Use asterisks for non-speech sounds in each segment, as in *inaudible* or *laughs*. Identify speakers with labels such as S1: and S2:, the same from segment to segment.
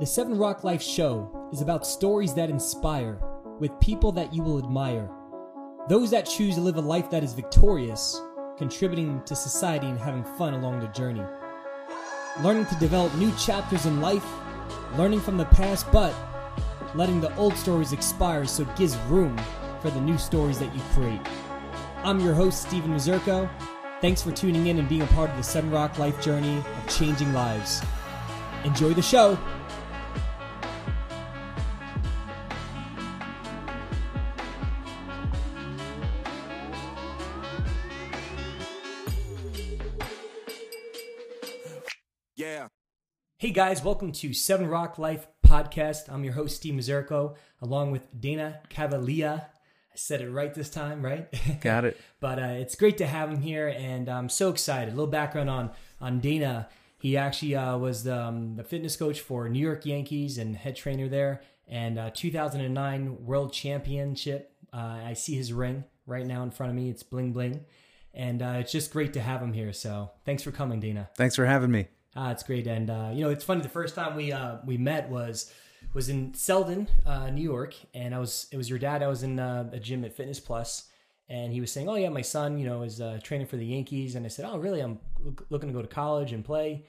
S1: The Seven Rock Life Show is about stories that inspire, with people that you will admire. Those that choose to live a life that is victorious, contributing to society and having fun along the journey. Learning to develop new chapters in life, learning from the past, but letting the old stories expire so it gives room for the new stories that you create. I'm your host, Steven Mazurko. Thanks for tuning in and being a part of the Seven Rock Life journey of changing lives. Enjoy the show!
S2: Yeah.
S1: Hey guys, welcome to Seven Rock Life Podcast. I'm your host, Steve Mazurko, along with Dana Cavalea. I said it right this time, right? *laughs*
S3: Got it.
S1: but uh, it's great to have him here, and I'm so excited. A little background on on Dana. He actually uh, was the, um, the fitness coach for New York Yankees and head trainer there, and uh, 2009 World Championship. Uh, I see his ring right now in front of me. It's bling bling, and uh, it's just great to have him here. So thanks for coming, Dana.
S3: Thanks for having me.
S1: Ah, it's great, and uh, you know, it's funny. The first time we uh, we met was was in Selden, uh, New York, and I was it was your dad. I was in uh, a gym at Fitness Plus, and he was saying, "Oh yeah, my son, you know, is uh, training for the Yankees." And I said, "Oh really? I'm look- looking to go to college and play."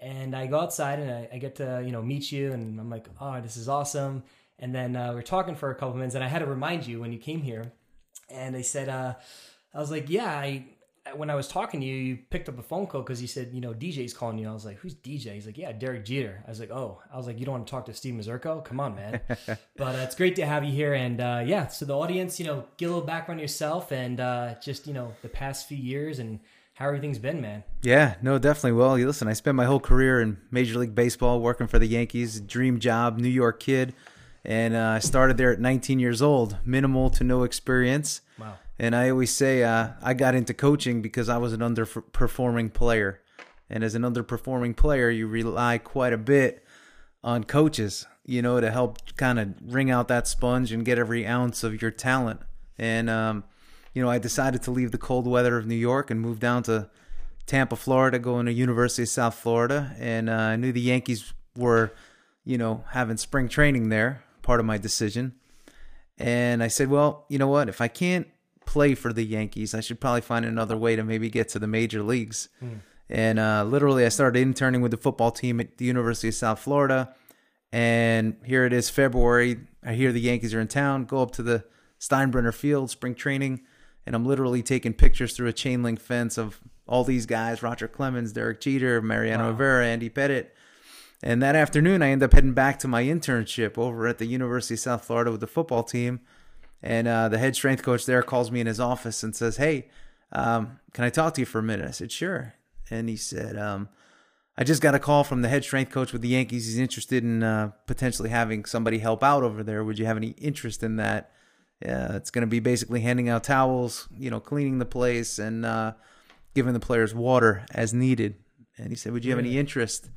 S1: And I go outside and I, I get to you know meet you, and I'm like, "Oh, this is awesome." And then uh, we're talking for a couple minutes, and I had to remind you when you came here, and I said, uh, "I was like, yeah, I." when I was talking to you, you picked up a phone call because you said, you know, DJ's calling you. I was like, who's DJ? He's like, yeah, Derek Jeter. I was like, oh, I was like, you don't want to talk to Steve Mazurko? Come on, man. *laughs* but uh, it's great to have you here. And uh, yeah, so the audience, you know, get a little background yourself and uh, just, you know, the past few years and how everything's been, man.
S3: Yeah, no, definitely. Well, listen, I spent my whole career in Major League Baseball working for the Yankees, dream job, New York kid. And uh, I started there at 19 years old, minimal to no experience.
S1: Wow.
S3: And I always say uh, I got into coaching because I was an underperforming player. And as an underperforming player, you rely quite a bit on coaches, you know, to help kind of wring out that sponge and get every ounce of your talent. And, um, you know, I decided to leave the cold weather of New York and move down to Tampa, Florida, going to University of South Florida. And uh, I knew the Yankees were, you know, having spring training there, part of my decision. And I said, well, you know what? If I can't play for the Yankees, I should probably find another way to maybe get to the major leagues. And uh, literally, I started interning with the football team at the University of South Florida. And here it is, February. I hear the Yankees are in town. Go up to the Steinbrenner Field, spring training, and I'm literally taking pictures through a chain link fence of all these guys: Roger Clemens, Derek Jeter, Mariano
S1: Wow.
S3: Rivera, Andy Pettitte. And that afternoon, I end up heading back to my internship over at the University of South Florida with the football team. And uh, the head strength coach there calls me in his office and says, "Hey, um, can I talk to you for a minute?" I said, "Sure." And he said, um, "I just got a call from the head strength coach with the Yankees. He's interested in uh, potentially having somebody help out over there. Would you have any interest in that? Yeah, it's going to be basically handing out towels, you know, cleaning the place, and uh, giving the players water as needed." And he said, "Would you have any interest?"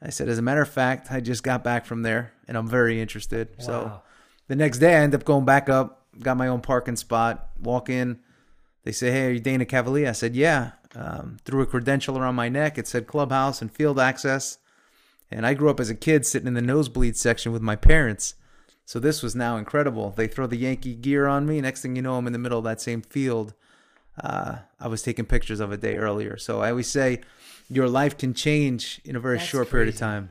S3: I said, "As a matter of fact, I just got back from there, and I'm very interested." So
S1: Wow.
S3: The next day, I end up going back up, got my own parking spot, walk in. They say, Hey, are you Dana Cavalea? I said, Yeah. Um, threw a credential around my neck. It said clubhouse and field access. And I grew up as a kid sitting in the nosebleed section with my parents. So this was now incredible. They throw the Yankee gear on me. Next thing you know, I'm in the middle of that same field. Uh, I was taking pictures of a day earlier. So I always say, your life can change in a very
S1: That's
S3: short period of time.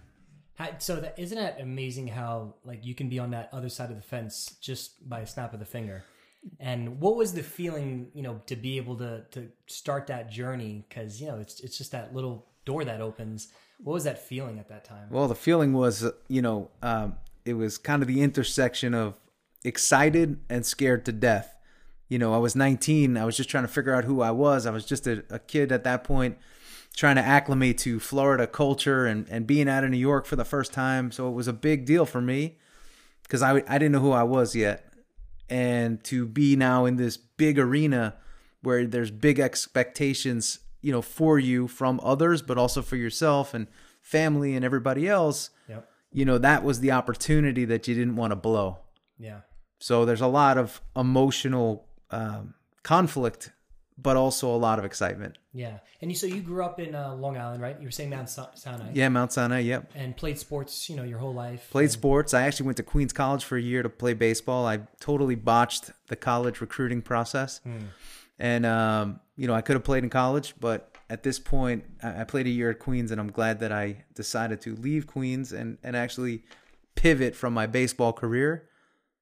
S1: So that isn't that amazing how like you can be on that other side of the fence just by a snap of the finger. And what was the feeling, you know, to be able to to start that journey? Because you know, it's it's just that little door that opens. What was that feeling at that time?
S3: Well, the feeling was, uh, you know, um, it was kind of the intersection of excited and scared to death. You know, I was 19. I was just trying to figure out who I was. I was just a, a kid at that point, trying to acclimate to Florida culture and, and being out of New York for the first time. So it was a big deal for me because I, I didn't know who I was yet. And to be now in this big arena where there's big expectations, you know, for you from others, but also for yourself and family and everybody else,
S1: Yep.
S3: you know, that was the opportunity that you didn't want to blow.
S1: Yeah.
S3: So there's a lot of emotional um, conflict but also a lot of excitement.
S1: Yeah. And you, so you grew up in uh, Long Island, right? You were saying Mount Sa- Sinai.
S3: Yeah, Mount Sinai. Yep.
S1: And played sports, you know, your whole life.
S3: Played
S1: And-
S3: sports. I actually went to Queens College for a year to play baseball. I totally botched the college recruiting process, and um, you know I could have played in college, but at this point, I I played a year at Queens, and I'm glad that I decided to leave Queens and and actually pivot from my baseball career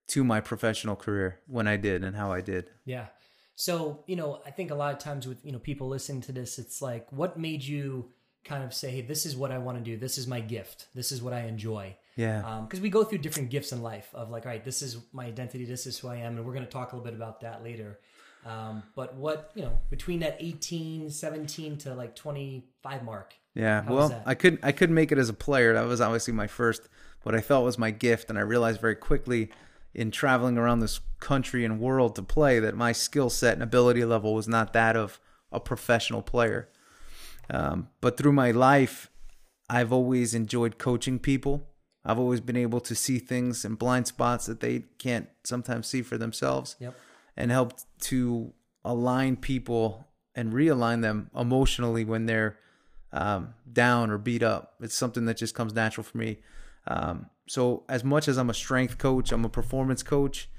S3: to my professional career when I did and how I did.
S1: Yeah. So, you know, I think a lot of times with, you know, people listening to this, it's like, what made you kind of say, hey, this is what I want to do. This is my gift. This is what I enjoy.
S3: Yeah.
S1: Because we go through different gifts in life of like, all right, this is my identity. This is who I am. And we're going to talk a little bit about that later. Um, but what, you know, between that 18, 17 to like 25 mark,
S3: Yeah, well. I couldn't I couldn't make it as a player. That was obviously my first what I felt was my gift, and I realized very quickly in traveling around this country and world to play that my skill set and ability level was not that of a professional player. Um, but through my life, I've always enjoyed coaching people. I've always been able to see things and blind spots that they can't sometimes see for themselves
S1: Yep.
S3: and helped to align people and realign them emotionally when they're um, down or beat up. It's something that just comes natural for me. Um, so, as much as I'm a strength coach, I'm a performance coach,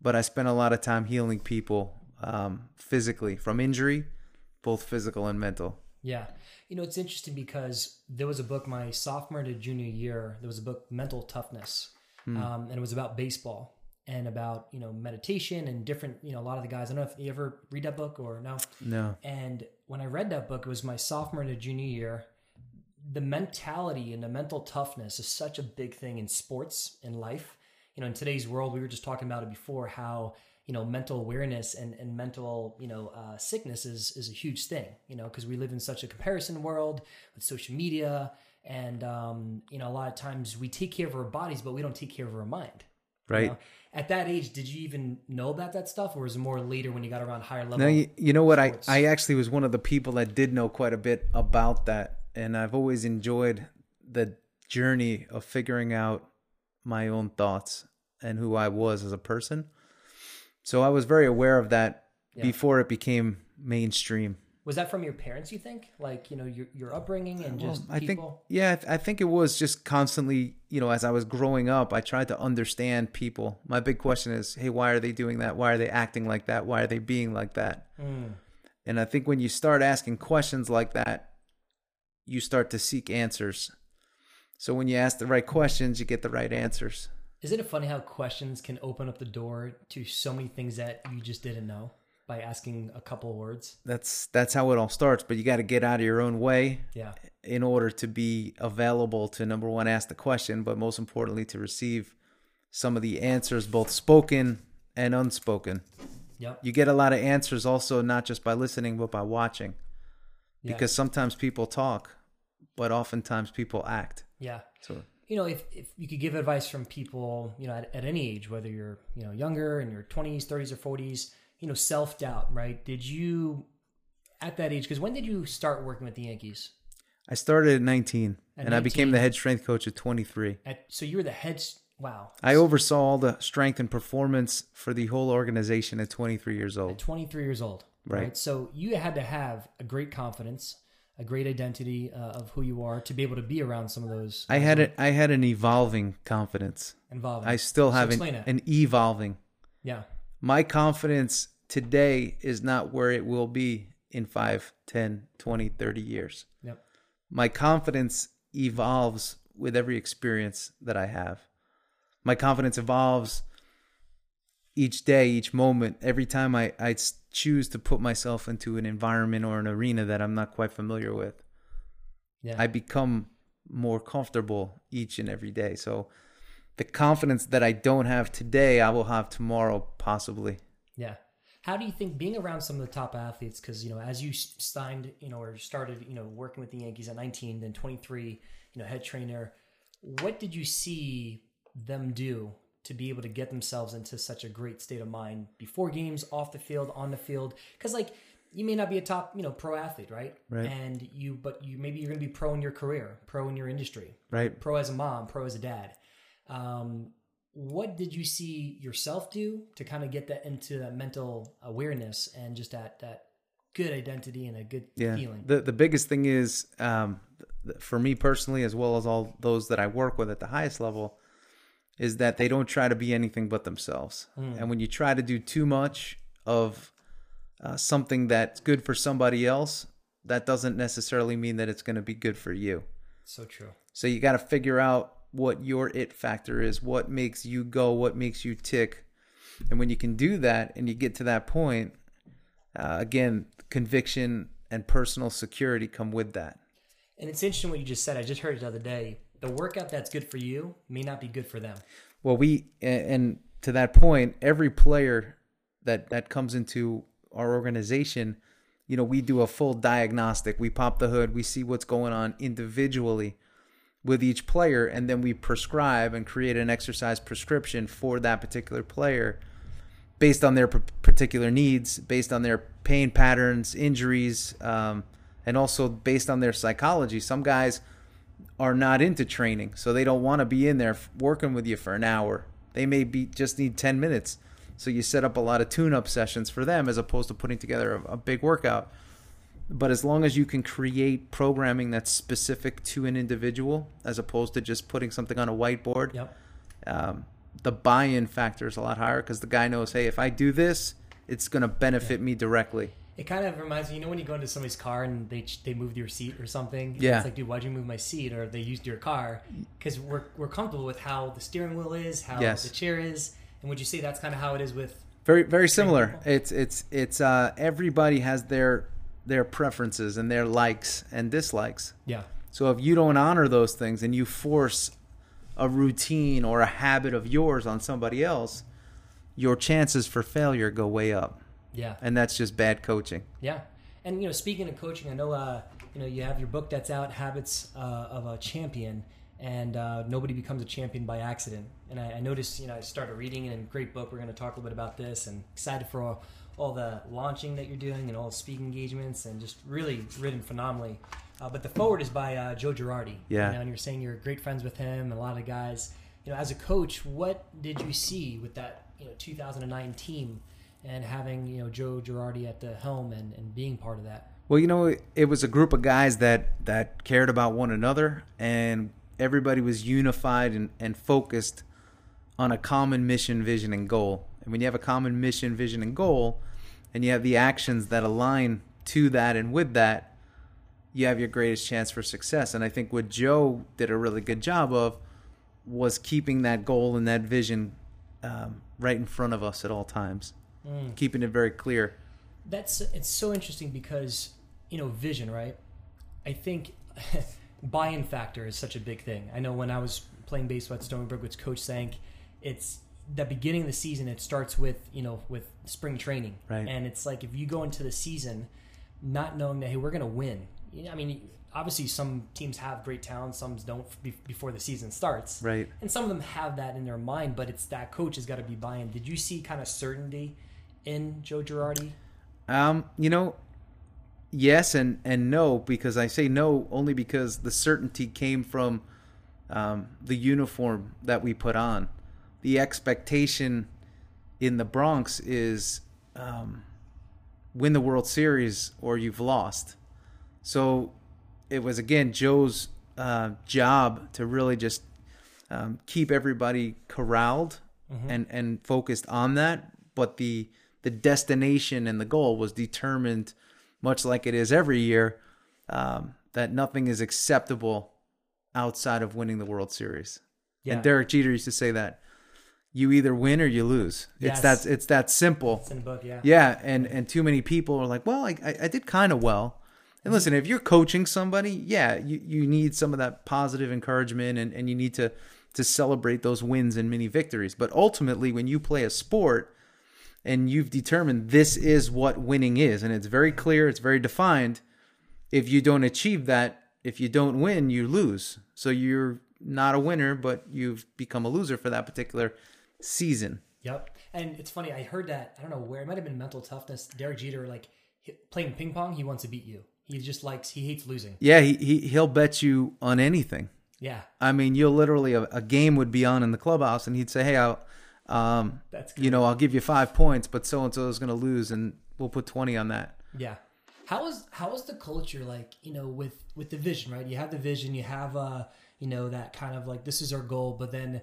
S3: but I spend a lot of time healing people um, physically from injury, both physical and mental.
S1: Yeah. You know, it's interesting because there was a book my sophomore to junior year. There was a book, Mental Toughness, um, and it was about baseball and about you know meditation and different. You know, a lot of the guys. I don't know if you ever read that book or no.
S3: No.
S1: And when I read that book, it was my sophomore to junior year. The mentality and the mental toughness is such a big thing in sports in life. You know, in today's world, we were just talking about it before how you know mental awareness and, and mental you know uh, sickness is is a huge thing. You know, because we live in such a comparison world with social media, and um, you know a lot of times we take care of our bodies, but we don't take care of our mind. you
S3: Right.
S1: know? At that age, did you even know about that stuff, or was it more later when you got around higher level?
S3: Now, you, you know what? I. I actually was one of the people that did know quite a bit about that. And I've always enjoyed the journey of figuring out my own thoughts and who I was as a person. So I was very aware of that
S1: Yeah.
S3: before it became mainstream.
S1: Was that from your parents? You think, like you know, your your upbringing and just
S3: I think,
S1: people?
S3: yeah, I th- I think it was just constantly, you know, as I was growing up, I tried to understand people. My big question is, hey, why are they doing that? Why are they acting like that? Why are they being like that?
S1: Mm,
S3: And I think when you start asking questions like that, you start to seek answers. So when you ask the right questions, you get the right answers.
S1: Isn't it funny how questions can open up the door to so many things that you just didn't know by asking a couple of words?
S3: That's that's how it all starts, but you got to get out of your own way
S1: Yeah,
S3: in order to be available to number one ask the question, but most importantly to receive some of the answers both spoken and unspoken.
S1: yep.
S3: You get a lot of answers also not just by listening but by watching
S1: Yeah.
S3: because sometimes people talk, but oftentimes people act.
S1: yeah.
S3: So
S1: You know, if, if you could give advice from people, you know, at, at any age, whether you're, you know, younger in your 20s, 30s, or 40s, you know, self doubt, right? Did you, at that age, because when did you start working with the Yankees?
S3: I started at 19
S1: At
S3: and I became the head strength coach at 23.
S1: At, so you were the head, wow.
S3: I oversaw all the strength and performance for the whole organization at 23 years old.
S1: at
S3: old.
S1: 23 years old, right?
S3: Right.
S1: So you had to have a great confidence, a great identity uh, of who you are to be able to be around some of those.
S3: I had it. I had an evolving confidence.
S1: involved.
S3: I still have
S1: explain
S3: an, an evolving.
S1: yeah,
S3: My confidence today is not where it will be in 5, 10, 20, 30 years.
S1: yep,
S3: My confidence evolves with every experience that I have. My confidence evolves each day, each moment, every time I, I choose to put myself into an environment or an arena that I'm not quite familiar with.
S1: yeah,
S3: I become more comfortable each and every day. So the confidence that I don't have today, I will have tomorrow, possibly.
S1: yeah. How do you think being around some of the top athletes? Because you know, as you signed, you know, or started, you know, working with the Yankees at 19, then 23, you know, head trainer. What did you see them do to be able to get themselves into such a great state of mind before games, off the field, on the field? Because like you may not be a top, you know, pro athlete, right?
S3: Right.
S1: And you, but you maybe you're going to be pro in your career, pro in your industry,
S3: Right.
S1: pro as a mom, pro as a dad. Um, what did you see yourself do to kind of get that into that mental awareness and just that that good identity and a good
S3: yeah.
S1: feeling.
S3: The the biggest thing is um, for me personally, as well as all those that I work with at the highest level, is that they don't try to be anything but themselves. And when you try to do too much of uh, something that's good for somebody else, that doesn't necessarily mean that it's going to be good for you.
S1: so true.
S3: So you got to figure out what your it factor is, what makes you go, what makes you tick. And when you can do that and you get to that point, uh, again, conviction and personal security come with that.
S1: And it's interesting what you just said. I just heard it the other day. The workout that's good for you may not be good for them.
S3: Well, we and to that point, every player that that comes into our organization, you know, we do a full diagnostic. We pop the hood, we see what's going on individually with each player, and then we prescribe and create an exercise prescription for that particular player based on their particular needs, based on their pain patterns, injuries, um, and also based on their psychology. Some guys are not into training, so they don't want to be in there working with you for an hour. They may be just need 10 minutes. So you set up a lot of tune-up sessions for them as opposed to putting together a, a big workout. But as long as you can create programming that's specific to an individual as opposed to just putting something on a whiteboard,
S1: Yep.
S3: um, the buy-in factor is a lot higher because the guy knows, hey, if I do this, it's going to benefit me directly.
S1: It kind of reminds me, you know, when you go into somebody's car and they they moved your seat or something.
S3: Yeah.
S1: It's like, dude, why'd you move my seat? Or they used your car because we're we're comfortable with how the steering wheel is, how
S3: Yes.
S1: the chair is, and would you say that's kind of how it is with?
S3: Very very similar.
S1: people.
S3: It's it's it's uh everybody has their their preferences and their likes and dislikes.
S1: Yeah.
S3: So if you don't honor those things and you force a routine or a habit of yours on somebody else, your chances for failure go way up.
S1: Yeah.
S3: And that's just bad coaching.
S1: Yeah, and you know, speaking of coaching, I know uh, you know you have your book that's out, Habits uh, of a Champion, and uh, nobody becomes a champion by accident. And I, I noticed, you know, I started reading it, and great book. We're going to talk a little bit about this, and excited for all, all the launching that you're doing and all the speaking engagements, and just really written phenomenally. Uh, but the foreword is by uh, Joe Girardi.
S3: Yeah.
S1: you know, and you're saying you're great friends with him, and a lot of guys. You know, as a coach, what did you see with that you know 2009 team? And having you know Joe Girardi at the helm and, and being part of that.
S3: Well, you know, it was a group of guys that that cared about one another, and everybody was unified and, and focused on a common mission, vision, and goal. And when you have a common mission, vision, and goal, and you have the actions that align to that and with that, you have your greatest chance for success. And I think what Joe did a really good job of was keeping that goal and that vision um, right in front of us at all times, Mm. keeping it very clear.
S1: That's it's so interesting because you know vision, right? I think *laughs* buy-in factor is such a big thing. I know when I was playing baseball at Stony Brook with Coach Senk, it's the beginning of the season. It starts with you know with spring training,
S3: Right.
S1: And it's like if you go into the season not knowing that hey we're gonna win. You know, I mean, obviously some teams have great talent, some don't before the season starts,
S3: Right.
S1: And some of them have that in their mind, but it's that coach has got to be buying. Did you see kind of certainty in Joe Girardi?
S3: Um, you know, yes and and no because I say no only because the certainty came from um, the uniform that we put on. The expectation in the Bronx is um, win the World Series or you've lost. So it was again Joe's uh, job to really just um, keep everybody corralled and and focused on that. But the the destination and the goal was determined, much like it is every year, um, that nothing is acceptable outside of winning the World Series.
S1: Yeah.
S3: And Derek Jeter used to say that you either win or you lose.
S1: Yes.
S3: It's that it's that simple.
S1: It's in the book, yeah.
S3: Yeah, and and too many people are like, well, I I, I did kind of well. And listen, if you're coaching somebody, yeah, you, you need some of that positive encouragement, and, and you need to to celebrate those wins and mini victories. But ultimately, when you play a sport and you've determined this is what winning is, and it's very clear, it's very defined. If you don't achieve that, if you don't win, you lose. So you're not a winner, but you've become a loser for that particular season.
S1: Yep. And it's funny, I heard that, I don't know where, it might have been mental toughness. Derek Jeter, like playing ping pong, he wants to beat you. He just likes, he hates losing.
S3: Yeah, he, he he'll bet you on anything.
S1: Yeah.
S3: I mean, you'll literally a, a game would be on in the clubhouse, and he'd say, "Hey, I'll, um,
S1: That's good.
S3: you know, I'll give you five points, but so and so is going to lose, and we'll put twenty on that."
S1: Yeah. How is how is the culture like? You know, with with the vision, right? You have the vision. You have uh, you know, that kind of like this is our goal, but then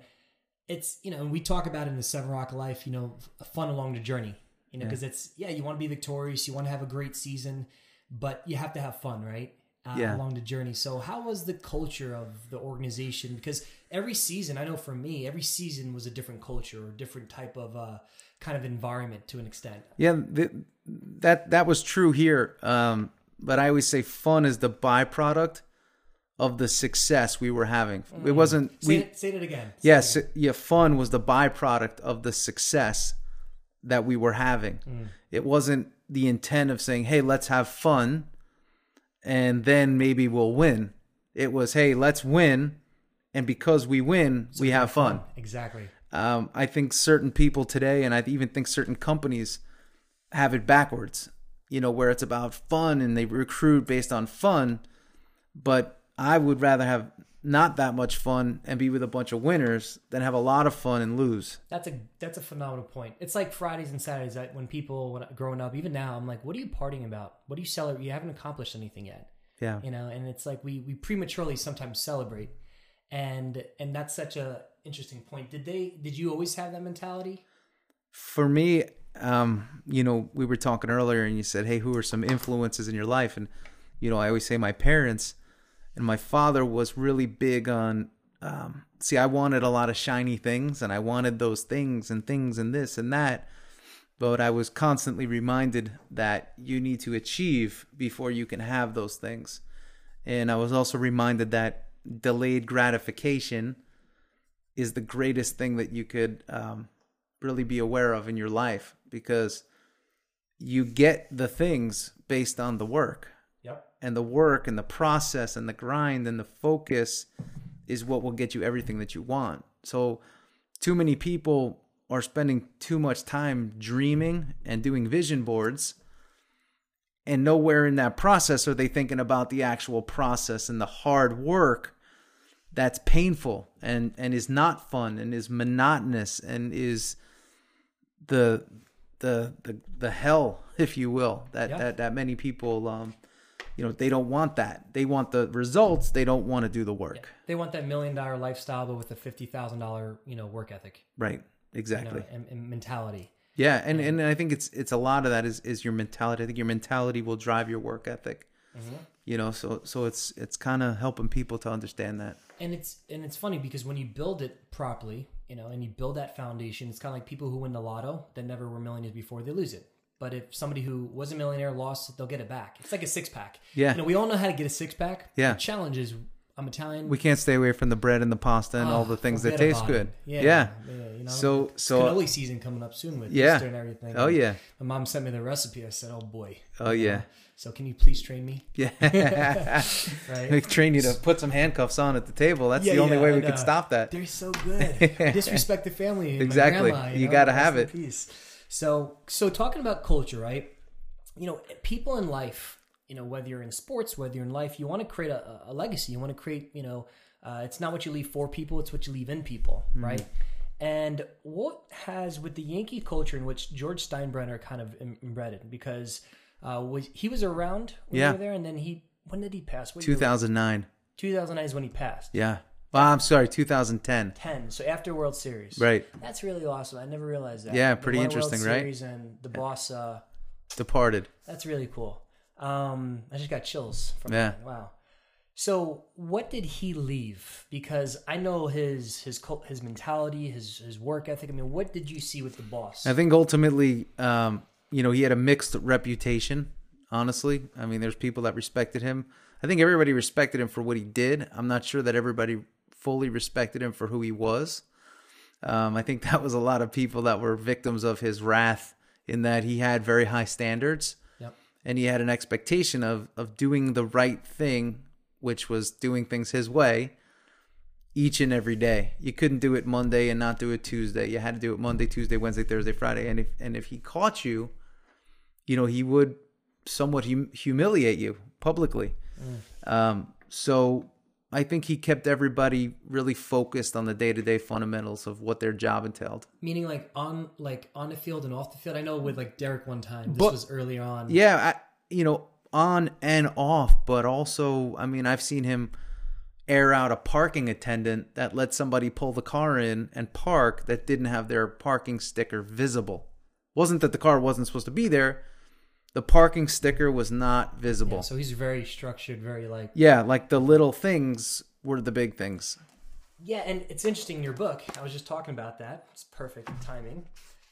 S1: it's you know, and we talk about it in the Seven Rock Life. You know, fun along the journey. You know, because it's yeah, you want to be victorious, you want to have a great season, but you have to have fun, right? Uh,
S3: Yeah.
S1: Along the journey. So, how was the culture of the organization? Because every season, I know for me, every season was a different culture or different type of uh, kind of environment to an extent.
S3: Yeah, th- that that was true here. Um, but I always say fun is the byproduct of the success we were having. It wasn't
S1: Say,
S3: we.
S1: it, say it again. Say
S3: Yes,
S1: it
S3: yeah. Fun was the byproduct of the success that we were having. It wasn't the intent of saying, "Hey, let's have fun," and then maybe we'll win. It was, "Hey, let's win," and because we win, we have fun.
S1: Exactly.
S3: Um, I think certain people today, and I even think certain companies have it backwards. You know, where it's about fun and they recruit based on fun. But I would rather have not that much fun and be with a bunch of winners than have a lot of fun and lose.
S1: That's a that's a phenomenal point. It's like Fridays and Saturdays. That when people when growing up, even now, I'm like, what are you partying about? What do you celebrate? You haven't accomplished anything yet.
S3: Yeah.
S1: you know and it's like we we prematurely sometimes celebrate and and that's such a interesting point did they did you always have that mentality
S3: For me, um, you know, we were talking earlier and you said, hey, who are some influences in your life? And, you know, I always say my parents. And my father was really big on, um, see, I wanted a lot of shiny things and I wanted those things and things and this and that. But I was constantly reminded that you need to achieve before you can have those things. And I was also reminded that delayed gratification is the greatest thing that you could um, really be aware of in your life because you get the things based on the work
S1: yep
S3: and the work and the process and the grind and the focus is what will get you everything that you want. So, too many people are spending too much time dreaming and doing vision boards, and nowhere in that process are they thinking about the actual process and the hard work that's painful and and is not fun and is monotonous and is the the the, the hell *laughs* if you will that
S1: Yeah.
S3: that that many people um you know they don't want that. They want the results. They don't want to do the work.
S1: They want that million dollar lifestyle but with a $50000 you know work ethic.
S3: Right.
S1: You
S3: exactly
S1: know, and, and mentality.
S3: Yeah. And and i think it's it's a lot of that is is your mentality. I think your mentality will drive your work ethic Mm-hmm. you know so so it's it's kind of helping people to understand that.
S1: And it's and it's funny because when you build it properly you know and you build that foundation it's kind of like people who win the lotto that never were millionaires before they lose it. But if somebody who was a millionaire lost they'll get it back. It's like a six-pack.
S3: Yeah.
S1: you know we all know how to get a six-pack.
S3: Yeah.
S1: the challenge is i'm italian
S3: we can't stay away from the bread and the pasta and all
S1: Oh,
S3: the things that taste good
S1: it. Yeah,
S3: yeah,
S1: you know,
S3: so so
S1: cannoli season coming up soon with
S3: Yeah.
S1: Easter and everything.
S3: oh yeah
S1: My mom sent me the recipe. I said, "Oh boy."
S3: oh yeah
S1: So can you please train me?
S3: yeah *laughs* *laughs*
S1: Right?
S3: we train you to put some handcuffs on at the table that's
S1: Yeah,
S3: the only
S1: yeah,
S3: way we
S1: and, uh,
S3: stop that
S1: They're so good. *laughs* Disrespect the family.
S3: Exactly.
S1: grandma,
S3: You
S1: know?
S3: gotta have it.
S1: Peace. So, so talking about culture, right? You know, people in life. You know, whether you're in sports, whether you're in life, you want to create a, a legacy. You want to create. You know, uh, it's not what you leave for people; it's what you leave in people,
S3: Mm-hmm.
S1: right? And what has with the Yankee culture in which George Steinbrenner kind of embedded because uh, was he was around when
S3: Yeah.
S1: you were there, and then he when did he pass? What year was it?
S3: 2009
S1: 2009 is when he passed.
S3: yeah well i'm sorry 2010
S1: 10. So after World Series.
S3: right
S1: That's really awesome. I never realized that.
S3: Yeah, pretty
S1: a World
S3: interesting, right?
S1: Series And the boss, uh,
S3: departed
S1: that's really cool. Um, I just got chills from
S3: Yeah.
S1: that. Wow. So what did he leave? Because I know his his cult, his mentality, his his work ethic. I mean, what did you see with the boss?
S3: I think ultimately, um, you know, he had a mixed reputation. Honestly, I mean, there's people that respected him. I think everybody respected him for what he did. I'm not sure that everybody fully respected him for who he was. Um, I think *laughs* that was a lot of people that were victims of his wrath, in that he had very high standards. And he had an expectation of of doing the right thing, which was doing things his way each and every day. You couldn't do it Monday and not do it Tuesday. You had to do it Monday, Tuesday, Wednesday, Thursday, Friday. And if and if he caught you, you know, he would somewhat hum- humiliate you publicly. Um, so I think he kept everybody really focused on the day-to-day fundamentals of what their job entailed.
S1: Meaning, like on like on the field and off the field. I know with like Derek one time. This
S3: But-
S1: was early on.
S3: Yeah, I, you know, on and off, but also, I mean, I've seen him air out a parking attendant that let somebody pull the car in and park that didn't have their parking sticker visible. Wasn't that the car wasn't supposed to be there, the parking sticker was not visible.
S1: Yeah, so he's very structured, very like
S3: Yeah, like the little things were the big things.
S1: Yeah, and it's interesting in your book. I was just talking about that. It's perfect timing.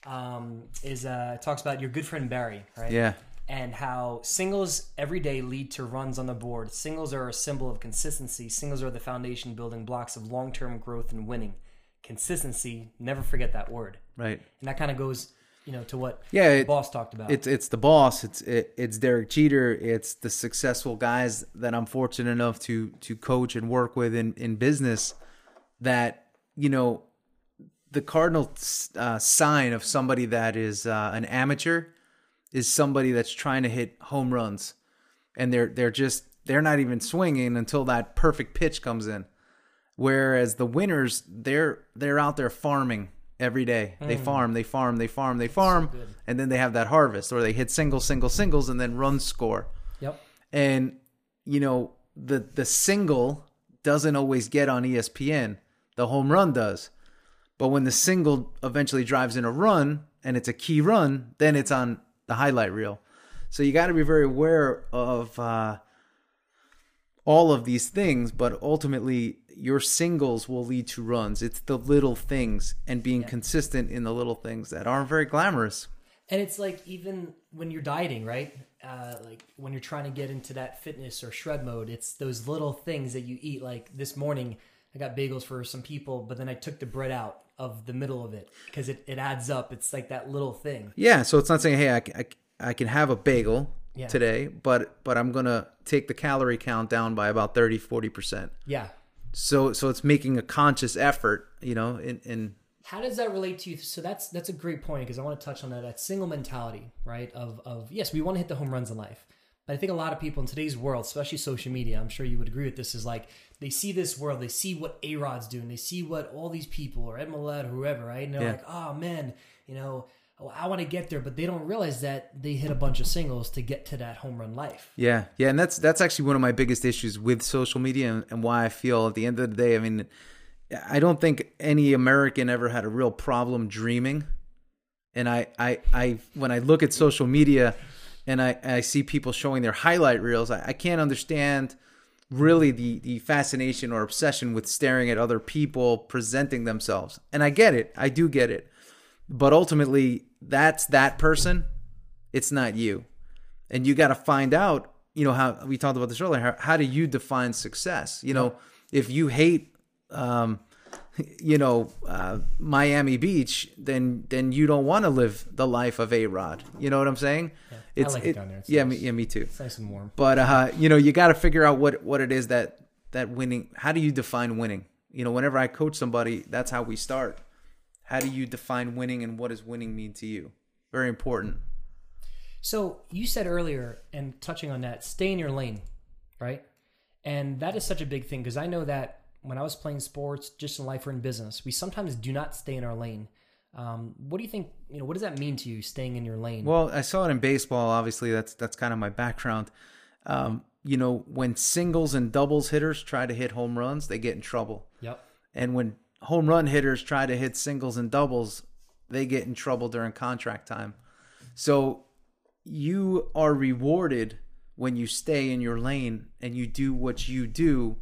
S1: Um, is uh, it talks about your good friend Barry, right?
S3: Yeah.
S1: And how singles every day lead to runs on the board. Singles are a symbol of consistency. Singles are the foundation building blocks of long term growth and winning. Consistency, never forget that word.
S3: Right.
S1: And that kind of goes, you know, to what
S3: Yeah,
S1: the
S3: it-
S1: boss talked about.
S3: It's it's the boss. It's it, it's Derek Jeter. It's the successful guys that I'm fortunate enough to to coach and work with in in business. That you know, the cardinal uh, sign of somebody that is uh, an amateur is somebody that's trying to hit home runs, and they're they're just they're not even swinging until that perfect pitch comes in. Whereas the winners, they're they're out there farming every day. They farm, they farm, they farm, they farm, and then they have that harvest, or they hit singles, singles, singles, and then run score.
S1: yep.
S3: And you know the the single doesn't always get on ESPN. The home run does, but when the single eventually drives in a run and it's a key run, then it's on the highlight reel. So you got to be very aware of uh, all of these things, but ultimately your singles will lead to runs. It's the little things and being consistent in the little things that aren't very glamorous.
S1: And it's like even when you're dieting, right? Uh, like when you're trying to get into that fitness or shred mode, it's those little things that you eat. Like this morning, I got bagels for some people, but then I took the bread out of the middle of it because it, it adds up. It's like that little thing.
S3: Yeah, so it's not saying, hey, I, I, I can have a bagel
S1: Yeah.
S3: today, but but I'm gonna take the calorie count down by about 30, 40 percent.
S1: Yeah.
S3: So so it's making a conscious effort, you know, in, in
S1: How does that relate to you? So that's that's a great point because I want to touch on that that single mentality, right? Of of yes, we want to hit the home runs in life. But I think a lot of people in today's world, especially social media, I'm sure you would agree with this, is like they see this world, they see what A Rod's doing, they see what all these people or Ed Mylett or whoever, right? And they're
S3: Yeah.
S1: like, oh man, you know, oh, I want to get there, but they don't realize that they hit a bunch of singles to get to that home run life.
S3: Yeah, yeah, and that's that's actually one of my biggest issues with social media and, and why I feel at the end of the day, I mean, I don't think any American ever had a real problem dreaming, and I I, I when I look at social media, and I I see people showing their highlight reels, I, I can't understand really the the fascination or obsession with staring at other people presenting themselves, and I get it, I do get it, but ultimately that's that person, it's not you. And you got to find out you know how we talked about this earlier how, how do you define success? You know if you hate um *laughs* you know uh, miami beach then then you don't want to live the life of A Rod you know what i'm saying?
S1: Yeah, I like it down there. It's
S3: yeah
S1: nice.
S3: me, yeah me too.
S1: It's nice and warm.
S3: but uh you know you got to figure out what what it is that that winning how do you define winning? You know whenever i coach somebody that's how we start how do you define winning and what does winning mean to you very important
S1: So you said earlier, and touching on that, stay in your lane, right? And that is such a big thing because I know that when I was playing sports, just in life or in business, we sometimes do not stay in our lane. Um, what do you think? You know, what does that mean to you, staying in your lane?
S3: Well, I saw it in baseball. Obviously, that's that's kind of my background. Um, you know, when singles and doubles hitters try to hit home runs, they get in trouble.
S1: yep.
S3: And when home run hitters try to hit singles and doubles, they get in trouble during contract time. So you are rewarded when you stay in your lane and you do what you do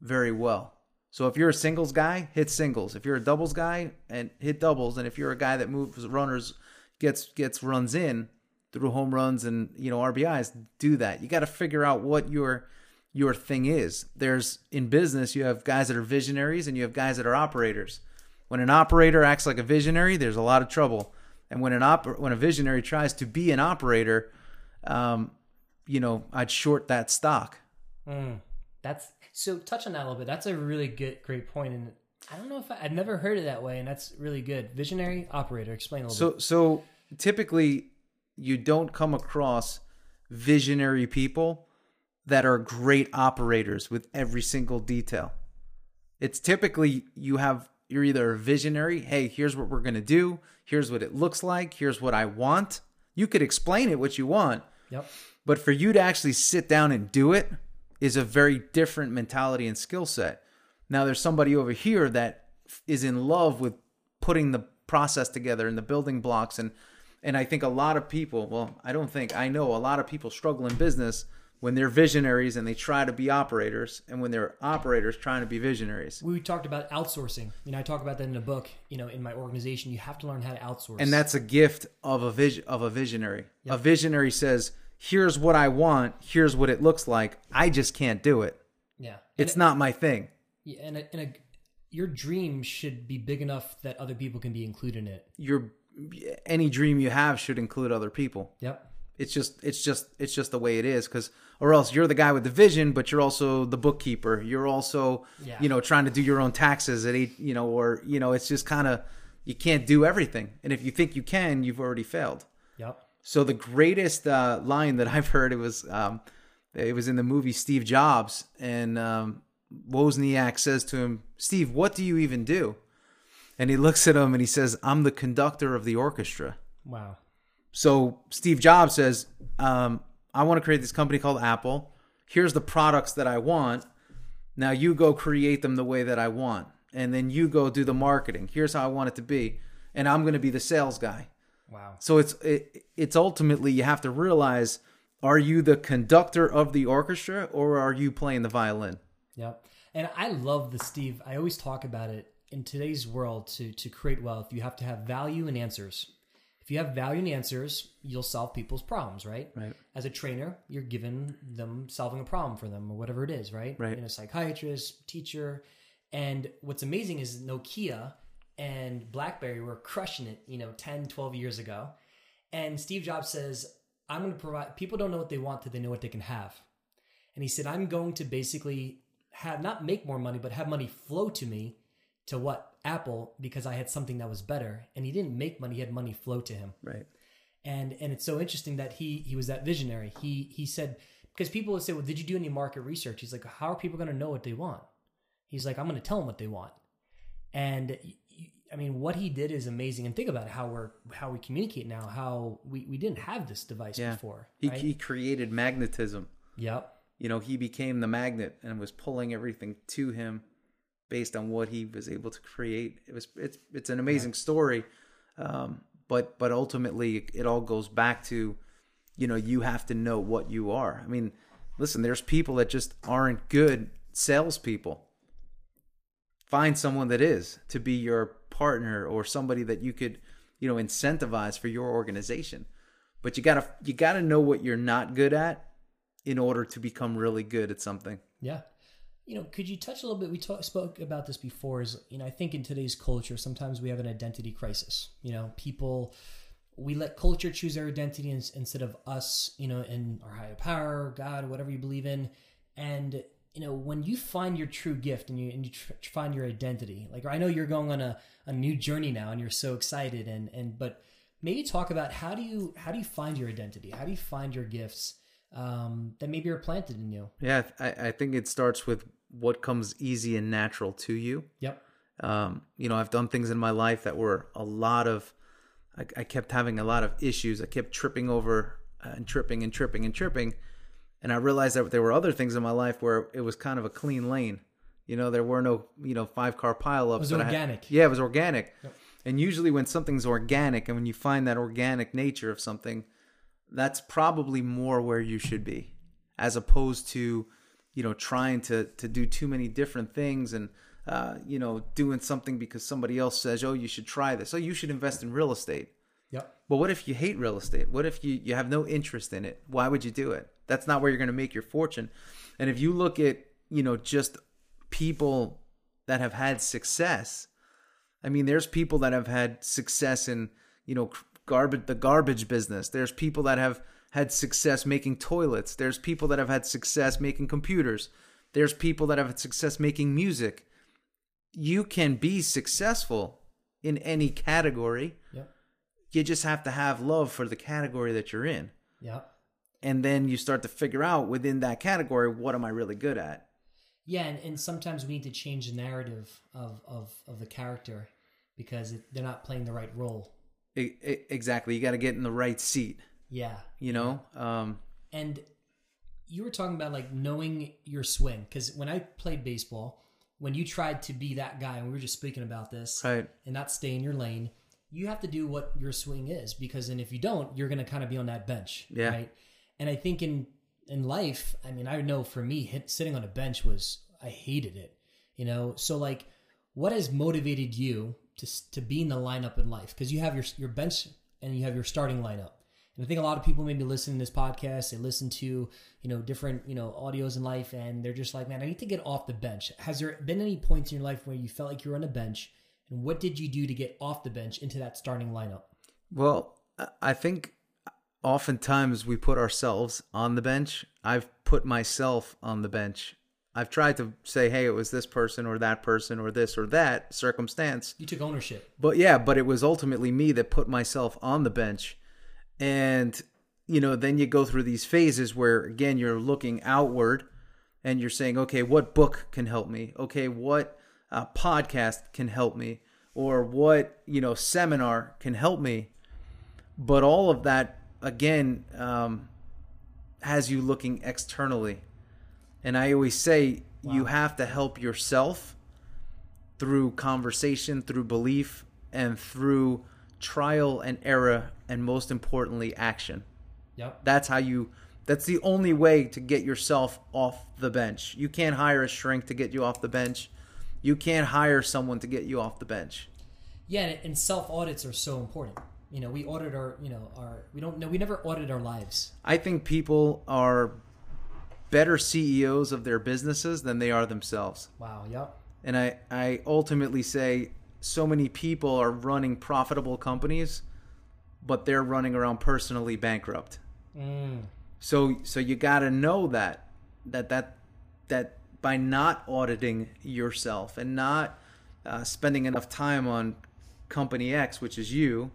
S3: very well. So if you're a singles guy, hit singles. If you're a doubles guy, and hit doubles. And if you're a guy that moves runners, gets gets runs in through home runs and you know RBIs, do that. You got to figure out what your your thing is. There's in business, you have guys that are visionaries and you have guys that are operators. When an operator acts like a visionary, there's a lot of trouble. And when an op- when a visionary tries to be an operator, um, you know, I'd short that stock.
S1: Mm, that's so. Touch on that a little bit. That's a really good, great point. and I don't know if I, I've never heard it that way, and that's really good. Visionary operator. Explain a little bit.
S3: So so typically you don't come across visionary people that are great operators with every single detail. It's typically you have you're either a visionary, hey, here's what we're going to do, here's what it looks like, here's what I want. You could explain it what you want,
S1: Yep.
S3: But for you to actually sit down and do it is a very different mentality and skill set. Now there's somebody over here that is in love with putting the process together and the building blocks and and I think a lot of people, well, I don't think, I know a lot of people struggle in business when they're visionaries and they try to be operators and when they're operators trying to be visionaries.
S1: We talked about outsourcing. You know, I talk about that in a book. You know, in my organization, you have to learn how to outsource.
S3: And that's a gift of a vision of a visionary. A visionary says, "Here's what I want. Here's what it looks like. I just can't do it.
S1: yeah,
S3: It's not my thing."
S1: Yeah, and a, and a, your dream should be big enough that other people can be included in it.
S3: Your any dream you have should include other people.
S1: Yep.
S3: It's just it's just it's just the way it is cuz or else you're the guy with the vision but you're also the bookkeeper. You're also
S1: Yeah.
S3: you know trying to do your own taxes at eight, you know or you know it's just kind of you can't do everything. And if you think you can, you've already failed.
S1: Yep.
S3: So the greatest uh, line that *laughs* I've heard it was um, it was in the movie Steve Jobs, and um, Wozniak says to him, "Steve, what do you even do?" And he looks at him and he says, "I'm the conductor of the orchestra."
S1: Wow.
S3: So Steve Jobs says, um, "I want to create this company called Apple. Here's the products that I want. Now you go create them the way that I want, and then you go do the marketing. Here's how I want it to be, and I'm going to be the sales guy."
S1: Wow.
S3: So it's it, it's ultimately you have to realize are you the conductor of the orchestra or are you playing the violin?
S1: Yep. And I love the Steve. I always talk about it in today's world to to create wealth, you have to have value and answers. If you have value and answers, you'll solve people's problems, right?
S3: Right.
S1: As a trainer, you're giving them solving a problem for them or whatever it is, right?
S3: Right.
S1: In a psychiatrist, teacher. And what's amazing is Nokia and BlackBerry were crushing it, you know, 10, 12 years ago. And Steve Jobs says, I'm going to provide, people don't know what they want till they know what they can have. And he said, I'm going to basically have, not make more money, but have money flow to me to what? Apple, because I had something that was better. And he didn't make money, he had money flow to him
S3: Right.
S1: and and it's so interesting that he he was that visionary he he said because people would say well did you do any market research he's like how are people going to know what they want he's like i'm going to tell them what they want and I mean what he did is amazing and think about how we're how we communicate now how we we didn't have this device
S3: Yeah.
S1: before
S3: He,
S1: right?
S3: he created magnetism.
S1: yep
S3: You know, he became the magnet and was pulling everything to him based on what he was able to create. It was it's it's an amazing story. Um, but but ultimately it all goes back to you know, you have to know what you are. I mean, listen, there's people that just aren't good salespeople. Find someone that is to be your partner or somebody that you could, you know, incentivize for your organization. But you gotta you gotta know what you're not good at in order to become really good at something.
S1: Yeah. You know, could you touch a little bit? We talk, spoke about this before. Is you know, I think in today's culture, sometimes we have an identity crisis. You know, people we let culture choose our identity instead of us. You know, and our higher power, God, whatever you believe in. And you know, when you find your true gift and you and you tr- find your identity, like I know you're going on a, a new journey now, and you're so excited. And and but maybe talk about how do you how do you find your identity? How do you find your gifts um, that maybe are planted in you?
S3: Yeah, I, I think it starts with what comes easy and natural to you.
S1: Yep.
S3: Um, you know, I've done things in my life that were a lot of, I, I kept having a lot of issues. I kept tripping over uh, and tripping and tripping and tripping. And I realized that there were other things in my life where it was kind of a clean lane. You know, there were no, you know, five car pileups. It
S1: was
S3: I had-
S1: organic.
S3: yeah, it was organic. And usually when something's organic and when you find that organic nature of something, that's probably more where you should be as opposed to you know trying to to do too many different things and uh, you know doing something because somebody else says oh you should try this. Oh you should invest in real estate.
S1: Yep.
S3: but what if you hate real estate? What if you you have no interest in it? Why would you do it? That's not where you're going to make your fortune. And if you look at you know just people that have had success I mean, there's people that have had success in, you know, garbage the garbage business. There's people that have had success making toilets. There's people that have had success making computers. There's people that have had success making music. You can be successful in any category.
S1: Yep.
S3: You just have to have love for the category that you're in.
S1: Yep.
S3: And then you start to figure out within that category, what am I really good at?
S1: Yeah, and, and sometimes we need to change the narrative of of, of the character because it, they're not playing the right role.
S3: Exactly. You got to get in the right seat,
S1: Yeah.
S3: you know? Um,
S1: And you were talking about like knowing your swing because when I played baseball, when you tried to be that guy, and we were just speaking about this,
S3: Right.
S1: and not stay in your lane, you have to do what your swing is because then if you don't, you're going to kind of be on that bench,
S3: Yeah.
S1: right? And I think in in life, I mean, I know for me, hit, sitting on a bench was I hated it, you know. So like, what has motivated you to to be in the lineup in life? Because you have your your bench and you have your starting lineup. And I think a lot of people maybe listen to this podcast, they listen to, you know, different, you know, audios in life and they're just like, man, I need to get off the bench. Has there been any points in your life where you felt like you were on a bench? And what did you do to get off the bench into that starting lineup?
S3: Well, I- I think oftentimes we put ourselves on the bench. I've put myself on the bench. I've tried to say, hey, it was this person or that person or this or that circumstance.
S1: You took ownership.
S3: But yeah, but it was ultimately me that put myself on the bench. And, you know, then you go through these phases where, again, you're looking outward and you're saying, okay, what book can help me? Okay, what uh, podcast can help me? Or what, you know, seminar can help me? But all of that, again, um, has you looking externally. And I always say you have to help yourself through conversation, through belief, and through trial and error, and most importantly, action.
S1: Yep.
S3: That's how you. That's the only way to get yourself off the bench. You can't hire a shrink to get you off the bench. You can't hire someone to get you off the bench.
S1: Yeah, and, and self audits are so important. You know, we audit our, you know, our we don't know we never audit our lives.
S3: I think people are better CEOs of their businesses than they are themselves.
S1: Wow. Yep.
S3: And I, I ultimately say so many people are running profitable companies, but they're running around personally bankrupt.
S1: Mm.
S3: So so you got to know that that that that by not auditing yourself and not uh, spending enough time on company X, which is you,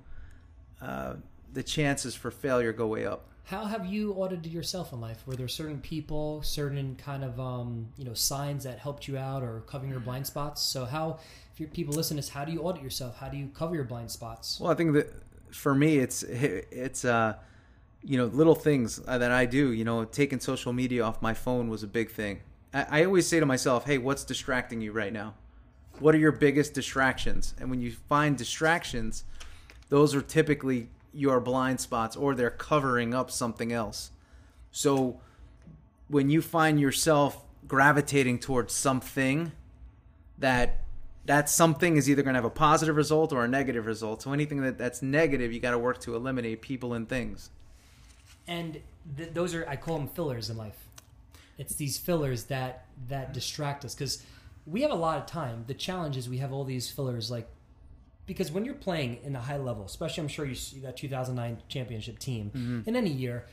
S3: uh, the chances for failure go way up.
S1: How have you audited yourself in life? Were there certain people, certain kind of um, you know signs that helped you out or covering your blind spots? So how, if your people listen to this, how do you audit yourself? How do you cover your blind spots?
S3: Well, I think that for me, it's it's uh, you know little things that I do. You know, taking social media off my phone was a big thing. I, I always say to myself, "Hey, what's distracting you right now? What are your biggest distractions?" And when you find distractions, those are typically your blind spots, or they're covering up something else. So when you find yourself gravitating towards something that that something is either going to have a positive result or a negative result. So anything that that's negative, you got to work to eliminate people and things.
S1: And th- those are I call them fillers in life. It's these fillers that that distract us because we have a lot of time. The challenge is we have all these fillers like because when you're playing in a high level, especially I'm sure you see that 2009 championship team mm-hmm. in any year,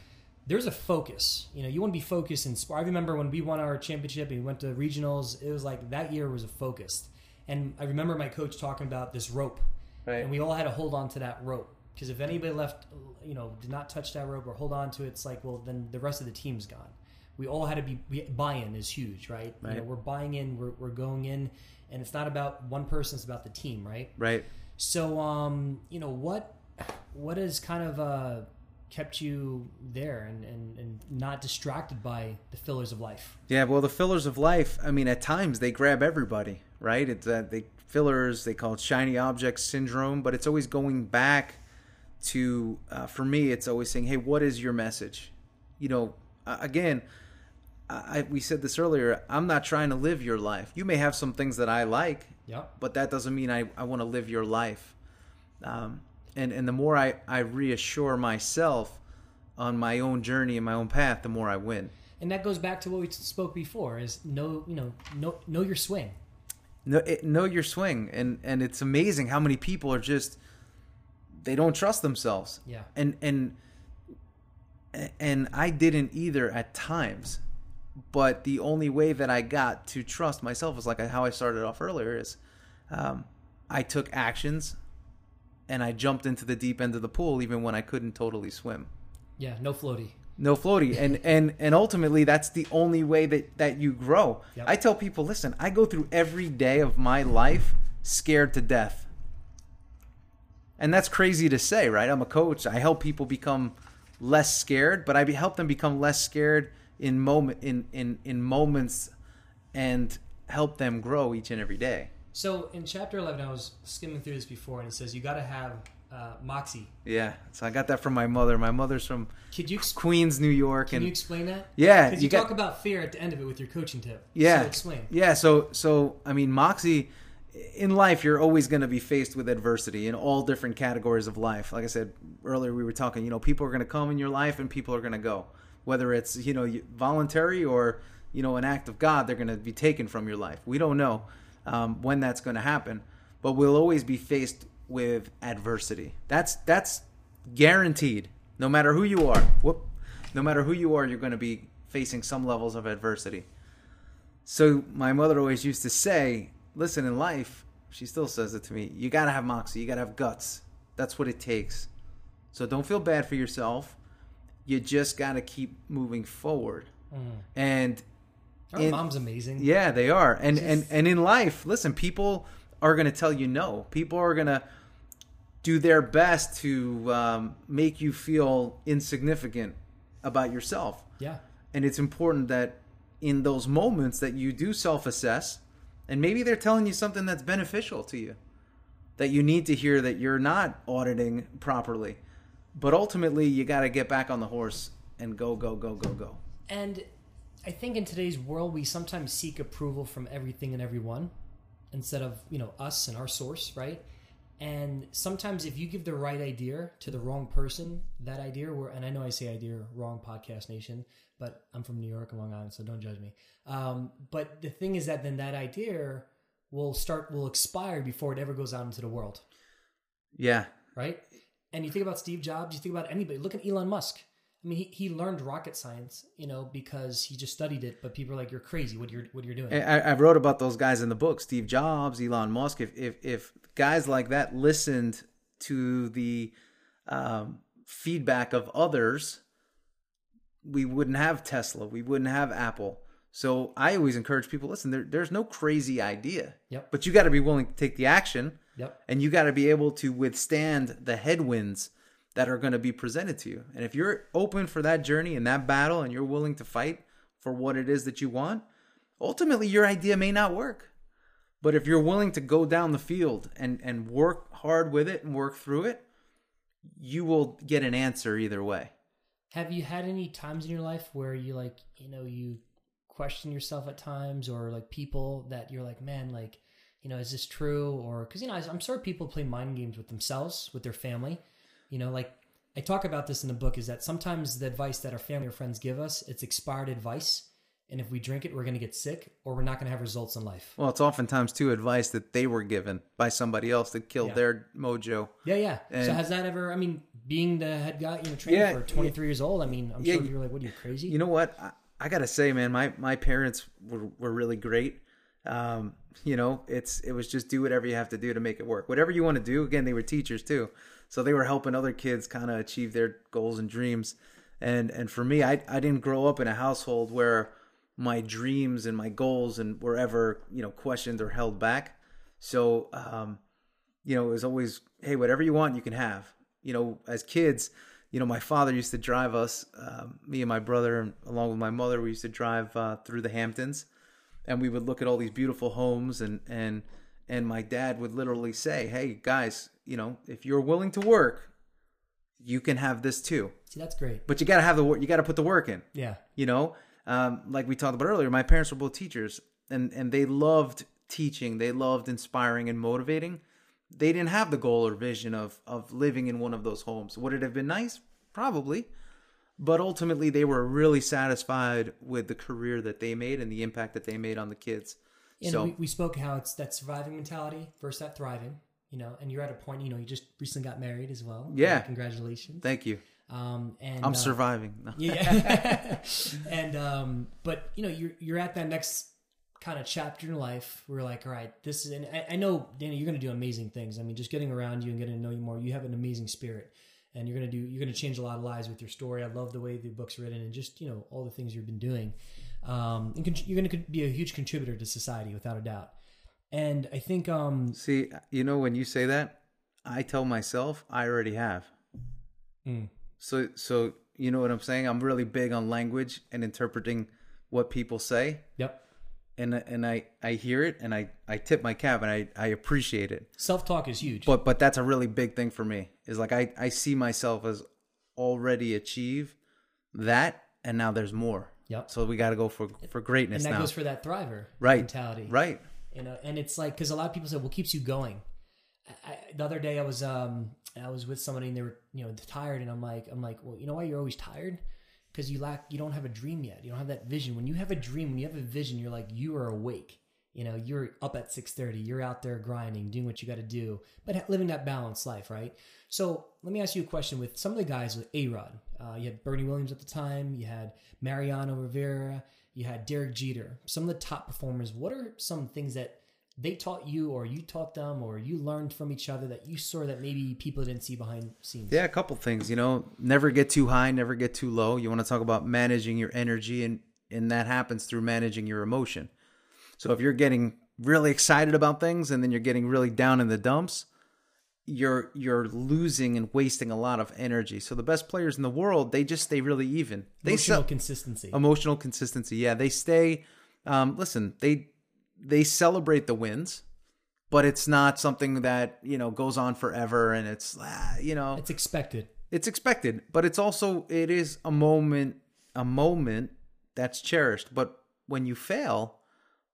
S1: there's a focus. You know, you want to be focused in sport. I remember when we won our championship and we went to regionals, it was like that year was a focus. And I remember my coach talking about this rope,
S3: Right.
S1: and we all had to hold on to that rope because if anybody left, you know, did not touch that rope or hold on to it, it's like, well, then the rest of the team's gone. We all had to be we, buy-in is huge, right? You know,
S3: Right.
S1: we're buying in, we're, we're going in, and it's not about one person; it's about the team, right?
S3: Right.
S1: So, um, you know, what what has kind of uh, kept you there and, and, and not distracted by the fillers of life?
S3: Yeah. Well, the fillers of life. I mean, at times they grab everybody. Right. It's uh, they fillers. They call it shiny object syndrome. But it's always going back to. Uh, for me, it's always saying, "Hey, what is your message?" You know, again. I, we said this earlier. I'm not trying to live your life. You may have some things that I like,
S1: Yep.
S3: but that doesn't mean I, I want to live your life. Um, and, and the more I, I reassure myself on my own journey and my own path, the more I win.
S1: And that goes back to what we spoke before: is know you know know know your swing.
S3: Know, it, know your swing. And, and it's amazing how many people are just, they don't trust themselves.
S1: Yeah.
S3: And, and, and I didn't either at times. But the only way that I got to trust myself was like how I started off earlier is um, I took actions and I jumped into the deep end of the pool even when I couldn't totally swim.
S1: Yeah. No floaty.
S3: No floaty. And *laughs* and and ultimately that's the only way that that you grow.
S1: Yep.
S3: I tell people, listen, I go through every day of my life scared to death. And that's crazy to say, right? I'm a coach. I help people become less scared, but I help them become less scared in moment in in in moments, and help them grow each and every day.
S1: So in chapter 11, I was skimming through this before, and it says you got to have uh, moxie.
S3: Yeah, so I got that from my mother. My mother's from
S1: Could you ex-
S3: Queens, New York,
S1: can
S3: and
S1: you explain that?
S3: yeah,
S1: Because you,
S3: got
S1: talk about fear at the end of it with your coaching tip.
S3: Yeah.
S1: So explain.
S3: Yeah, so so I mean, Moxie, in life, you're always going to be faced with adversity in all different categories of life. Like I said earlier, we were talking. You know, people are going to come in your life, and people are going to go. Whether it's you know voluntary or you know an act of God, they're going to be taken from your life. We don't know um, when that's going to happen, but we'll always be faced with adversity. That's that's guaranteed. No matter who you are, whoop, no matter who you are, you're going to be facing some levels of adversity. So my mother always used to say, "Listen, in life, she still says it to me. You gotta have moxie. You gotta have guts. That's what it takes. So don't feel bad for yourself. You just gotta keep moving forward. And
S1: Our
S3: in-
S1: mom's amazing.
S3: yeah, they are. And and and in life, listen, people are going to tell you no. People are going to do their best to um, make you feel insignificant about yourself.
S1: Yeah.
S3: And it's important that in those moments that you do self-assess and maybe they're telling you something that's beneficial to you that you need to hear that you're not auditing properly. But ultimately, you got to get back on the horse and go go go go go.
S1: And I think in today's world, we sometimes seek approval from everything and everyone instead of, you know, us and our source, right? And sometimes if you give the right idea to the wrong person, that idea, were, and I know I say idea wrong, podcast nation, but I'm from New York, and Long Island, so don't judge me. Um, but the thing is that then that idea will start, will expire before it ever goes out into the world
S3: Yeah.
S1: right? And you think about Steve Jobs, you think about anybody. Look at Elon Musk. I mean, he, he learned rocket science, you know, because he just studied it. But people are like, "You're crazy! What you're what you're doing?"
S3: I, I wrote about those guys in the book: Steve Jobs, Elon Musk. If if, if guys like that listened to the um, feedback of others, we wouldn't have Tesla. We wouldn't have Apple. So I always encourage people: listen, there, there's no crazy idea,
S1: Yep.
S3: but you got to be willing to take the action,
S1: Yep.
S3: and you got to be able to withstand the headwinds that are going to be presented to you. And if you're open for that journey and that battle, and you're willing to fight for what it is that you want, ultimately your idea may not work. But if you're willing to go down the field and, and work hard with it and work through it, you will get an answer either way.
S1: Have you had any times in your life where you like, you know, you question yourself at times, or like people that you're like, man, like, you know, is this true? Or because you know, I'm sure people play mind games with themselves, with their family. You know, like I talk about this in the book, is that sometimes the advice that our family or friends give us, it's expired advice, and if we drink it, we're going to get sick, or we're not going to have results in life.
S3: Well, it's oftentimes too advice that they were given by somebody else that killed
S1: Yeah.
S3: their mojo.
S1: Yeah, yeah. so has that ever? I mean, being the head guy, you know, trainer
S3: Yeah,
S1: for 23 years old. I mean, I'm
S3: Yeah,
S1: sure
S3: you-
S1: you're like, what are you crazy?
S3: You know what? I, I gotta say, man, my my parents were, were really great. Um, you know, it's it was just do whatever you have to do to make it work. Whatever you want to do. Again, they were teachers too, so they were helping other kids kind of achieve their goals and dreams. And and for me, I I didn't grow up in a household where my dreams and my goals and were ever you know questioned or held back. So um, you know, it was always, hey, whatever you want, you can have. You know, as kids, you know, my father used to drive us, um, me and my brother, along with my mother, we used to drive uh, through the Hamptons, and we would look at all these beautiful homes, and and and my dad would literally say, hey, guys, you know, if you're willing to work, you can have this too,
S1: See, that's great.
S3: but you got to have the work, you got to put the work in.
S1: Yeah.
S3: you know um, like we talked about earlier my parents were both teachers and and they loved teaching. They loved inspiring and motivating they didn't have the goal or vision of of living in one of those homes would it have been nice probably but ultimately they were really satisfied with the career that they made and the impact that they made on the kids
S1: And
S3: so
S1: we, we spoke how it's that surviving mentality versus that thriving, you know, and you're at a point, you know, you just recently got married as well.
S3: Yeah.
S1: Congratulations.
S3: thank you
S1: Um, and
S3: i'm
S1: uh,
S3: surviving *laughs*
S1: Yeah. *laughs* and um, but you know, you're you're at that next kind of chapter in life. We're like, all right, this is. And I, I know, Danny, you're going to do amazing things. I mean, just getting around you and getting to know you more, you have an amazing spirit, and you're going to do. You're going to change a lot of lives with your story. I love the way the book's written, and just you know all the things you've been doing. Um, and you're going to be a huge contributor to society without a doubt. And I think, um,
S3: see you know when you say that i tell myself i already have
S1: Mm.
S3: So so You know what I'm saying? I'm really big on language and interpreting what people say.
S1: Yep.
S3: And and I I hear it and I I tip my cap and I I appreciate it.
S1: Self talk is huge.
S3: But but that's a really big thing for me. Is like I I see myself as already achieve that and now there's more.
S1: Yep.
S3: So we got to go for for greatness
S1: and that
S3: now.
S1: goes for that thriver
S3: right.
S1: mentality.
S3: Right.
S1: You know, and it's like because a lot of people say, "What keeps you going?" I, I, the other day, I was um I was with somebody and they were you know tired, and I'm like I'm like, well, you know why you're always tired? Because you lack you don't have a dream yet. You don't have that vision. When you have a dream, when you have a vision, you're like you are awake. You know, you're up at six thirty. You're out there grinding, doing what you got to do, but living that balanced life, right? So let me ask you a question. With some of the guys with A Rod, uh, you had Bernie Williams at the time. You had Mariano Rivera. You had Derek Jeter. Some of the top performers. What are some things that they taught you, or you taught them, or you learned from each other that you saw that maybe people didn't see behind scenes?
S3: Yeah, a couple things. You know, never get too high, never get too low. You want to talk about managing your energy, and and that happens through managing your emotion. So if you're getting really excited about things and then you're getting really down in the dumps, you're you're losing and wasting a lot of energy. So the best players in the world, they just stay really even. They
S1: Emotional consistency.
S3: emotional consistency. Yeah, they stay. Um, listen, they they celebrate the wins, but it's not something that you know goes on forever, and it's ah, you know
S1: it's expected.
S3: it's expected, but it's also it is a moment a moment that's cherished. But when you fail,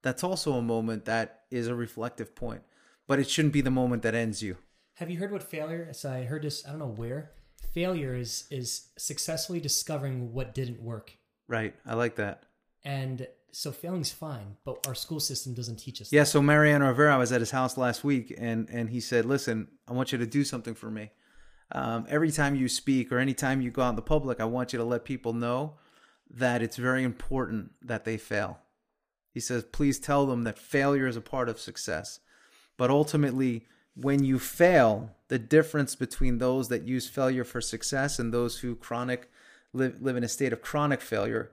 S3: that's also a moment that is a reflective point. But it shouldn't be the moment that ends you.
S1: Have you heard what failure? So I heard this. I don't know where. Failure is is successfully discovering what didn't work,
S3: Right. I like that.
S1: and so failing's fine, but our school system doesn't teach us.
S3: Yeah, so Mariano Rivera, I was at his house last week, and and he said, "Listen, I want you to do something for me. Um, every time you speak or anytime you go out in the public, I want you to let people know that it's very important that they fail." He says, "Please tell them that failure is a part of success, but ultimately, when you fail, the difference between those that use failure for success and those who chronic live live in a state of chronic failure."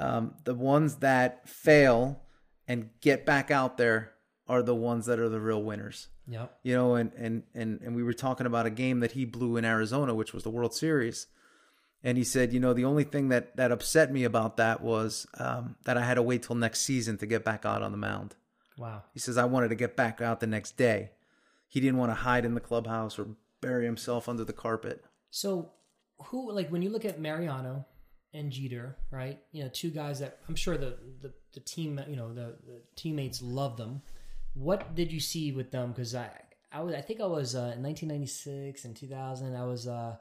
S3: Um, the ones that fail and get back out there are the ones that are the real winners.
S1: Yep.
S3: You know, and and and and we were talking about a game that he blew in Arizona, which was the World Series. And he said, you know, the only thing that that upset me about that was um, that I had to wait till next season to get back out on the mound.
S1: Wow.
S3: He says I wanted to get back out the next day. He didn't want to hide in the clubhouse or bury himself under the carpet.
S1: So, who like when you look at Mariano and Jeter, right? You know, two guys that I'm sure the the, the team, you know, the, the teammates love them. What did you see with them? Because I I was I think I was uh, in 1996 and 2000. I was uh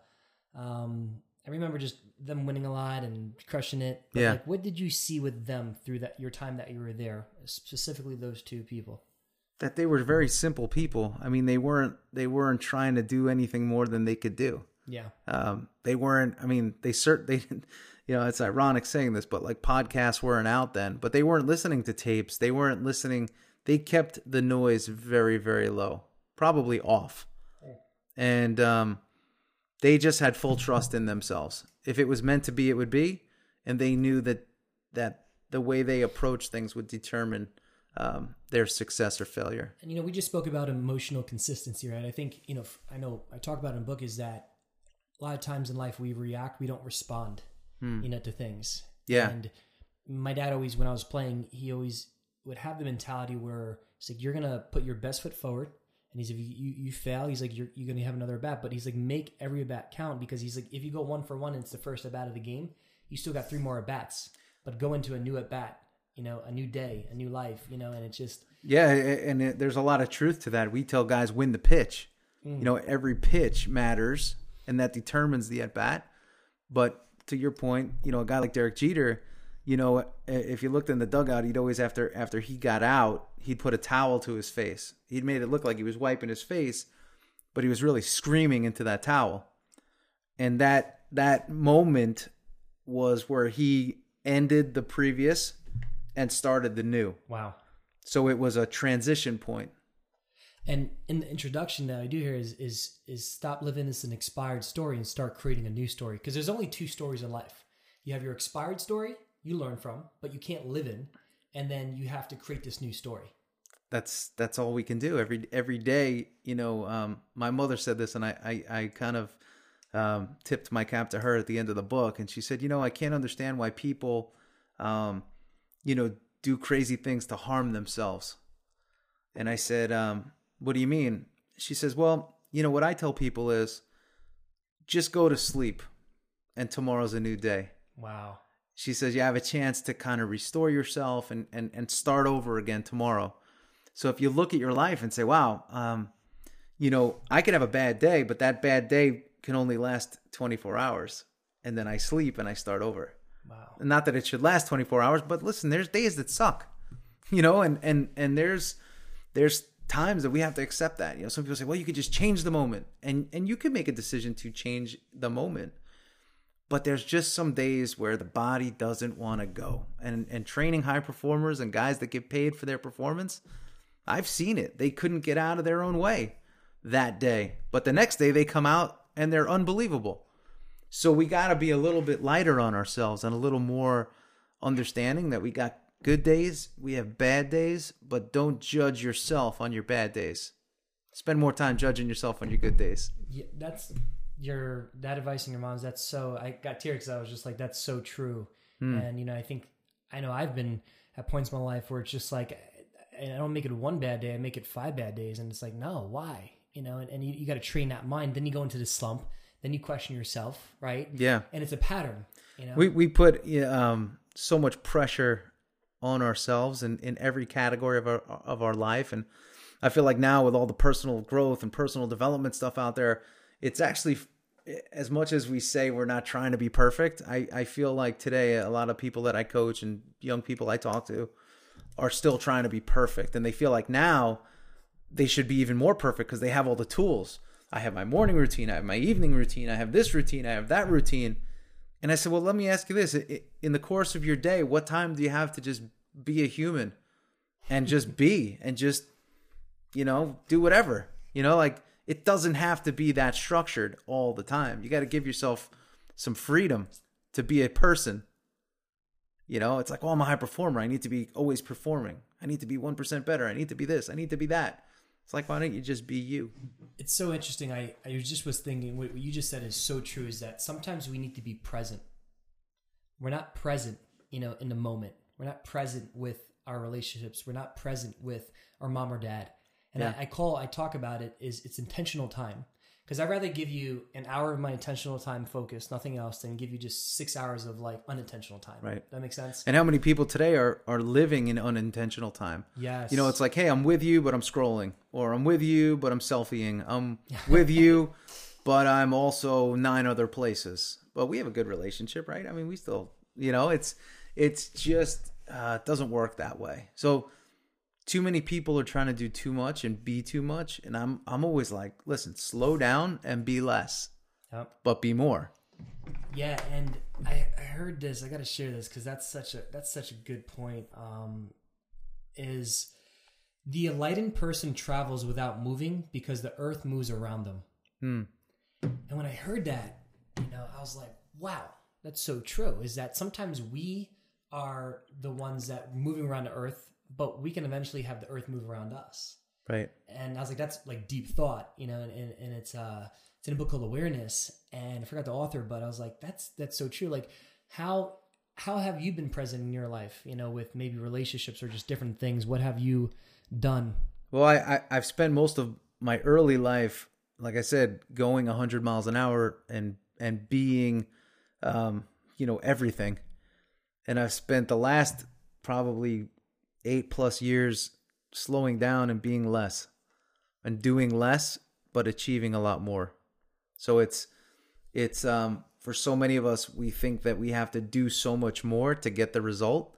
S1: um I remember just them winning a lot and crushing it. But,
S3: Yeah.
S1: Like, what did you see with them through that your time that you were there? Specifically, those two people.
S3: that they were very simple people. I mean, they weren't they weren't trying to do anything more than they could do.
S1: Yeah.
S3: Um, they weren't. I mean, they cert they, didn't- you know, it's ironic saying this, but like podcasts weren't out then. But they weren't listening to tapes. They weren't listening. They kept the noise very very low, probably off, and um, they just had full trust in themselves. If it was meant to be, it would be, and they knew that that the way they approach things would determine um, their success or failure.
S1: And you know, we just spoke about emotional consistency, right? I think you know, I know I talk about in book is that a lot of times in life we react, we don't respond, Hmm. you know, to things.
S3: Yeah.
S1: And my dad always, when I was playing, he always would have the mentality where it's like you're gonna put your best foot forward, and he's if you you, you fail, he's like you're you're gonna have another bat, but he's like make every bat count because he's like if you go one for one and it's the first at bat of the game, you still got three more at bats, but go into a new at bat, you know, a new day, a new life, you know, and it's just
S3: Yeah, and it, there's a lot of truth to that. We tell guys win the pitch. Hmm. You know, every pitch matters, and that determines the at bat. But to your point, you know, a guy like Derek Jeter, you know, if you looked in the dugout, he'd always after after he got out, he'd put a towel to his face. He'd made it look like he was wiping his face, but he was really screaming into that towel. And that that moment was where he ended the previous and started the new.
S1: wow.
S3: So it was a transition point.
S1: And in the introduction that I do here is is is stop living as an expired story and start creating a new story. Because there's only two stories in life. You have your expired story you learn from, but you can't live in, and then you have to create this new story.
S3: That's that's all we can do every every day. You know, um, my mother said this, and I I, I kind of um, tipped my cap to her at the end of the book, and she said, "You know, I can't understand why people, um, you know, do crazy things to harm themselves." And I said, um, "What do you mean?" She says, "Well, you know what I tell people is, just go to sleep, and tomorrow's a new day."
S1: Wow.
S3: She says you have a chance to kind of restore yourself and and and start over again tomorrow. So if you look at your life and say, "Wow, um, you know, I could have a bad day, but that bad day can only last 24 hours, and then I sleep and I start over."
S1: Wow.
S3: Not that it should last 24 hours, but listen, there's days that suck, you know, and and and there's there's times that we have to accept that. You know, some people say, "Well, you could just change the moment," and and you can make a decision to change the moment but there's just some days where the body doesn't want to go. And and training high performers and guys that get paid for their performance i've seen it. They couldn't get out of their own way that day but the next day they come out and they're unbelievable. So we got to be a little bit lighter on ourselves and a little more understanding that we got good days we have bad days but don't judge yourself on your bad days spend more time judging yourself on your good days
S1: Yeah, that's your that advice and your mom's. That's so. I got tears because I was just like, that's so true. And you know, I think I know I've been at points in my life where it's just like, I don't make it one bad day. I make it five bad days, and it's like, no, why? You know, and, and you, you got to train that mind. Then you go into the slump. Then you question yourself, right?
S3: yeah
S1: And it's a pattern. You know,
S3: we we put yeah, um, so much pressure on ourselves in, in every category of our of our life. And I feel like now with all the personal growth and personal development stuff out there it's actually as much as we say we're not trying to be perfect I, I feel like today a lot of people that I coach and young people I talk to are still trying to be perfect. And they feel like now they should be even more perfect because they have all the tools. I have my morning routine I have my evening routine I have this routine I have that routine and I said, well, let me ask you this. In the course of your day, what time do you have to just be a human and just be and just, you know, do whatever? You know, like it doesn't have to be that structured all the time. You got to give yourself some freedom to be a person. You know, it's like, oh, I'm a high performer. I need to be always performing. I need to be 1% better. I need to be this. I need to be that. It's like, why don't you just be you?
S1: it's so interesting. I, I just was thinking what you just said is so true is that sometimes we need to be present. We're not present, you know, in the moment. We're not present with our relationships. We're not present with our mom or dad. And
S3: Yeah.
S1: I, I call, I talk about it is it's intentional time. Because I'd rather give you an hour of my intentional time focus, nothing else, than give you just six hours of like unintentional time.
S3: Right.
S1: That makes sense?
S3: And how many people today are, are living in unintentional time?
S1: Yes.
S3: You know, it's like, hey, I'm with you, but I'm scrolling, or I'm with you, but I'm selfieing. I'm *laughs* with you, but I'm also nine other places. But we have a good relationship, right? I mean, we still, you know, it's it's just uh, it doesn't work that way. So too many people are trying to do too much and be too much, and I'm I'm always like, listen, slow down and be less,
S1: Yep.
S3: but be more.
S1: Yeah, and I, I heard this. I got to share this because that's such a that's such a good point. Um, is the enlightened person travels without moving because the earth moves around them.
S3: Hmm.
S1: And when I heard that, you know, I was like, wow, that's so true. Is that sometimes we are the ones that moving around the earth, but we can eventually have the earth move around us
S3: Right.
S1: and I was like, that's like deep thought, you know, and, and, and it's uh it's in a book called Awareness, and I forgot the author, but I was like, that's that's so true. Like, how how have you been present in your life, you know, with maybe relationships or just different things? What have you done?
S3: Well, I, I I've spent most of my early life, like I said, going 100 miles an hour and and being, um, you know, everything. And I've spent the last probably eight plus years slowing down and being less, and doing less but achieving a lot more. So it's it's um for so many of us we think that we have to do so much more to get the result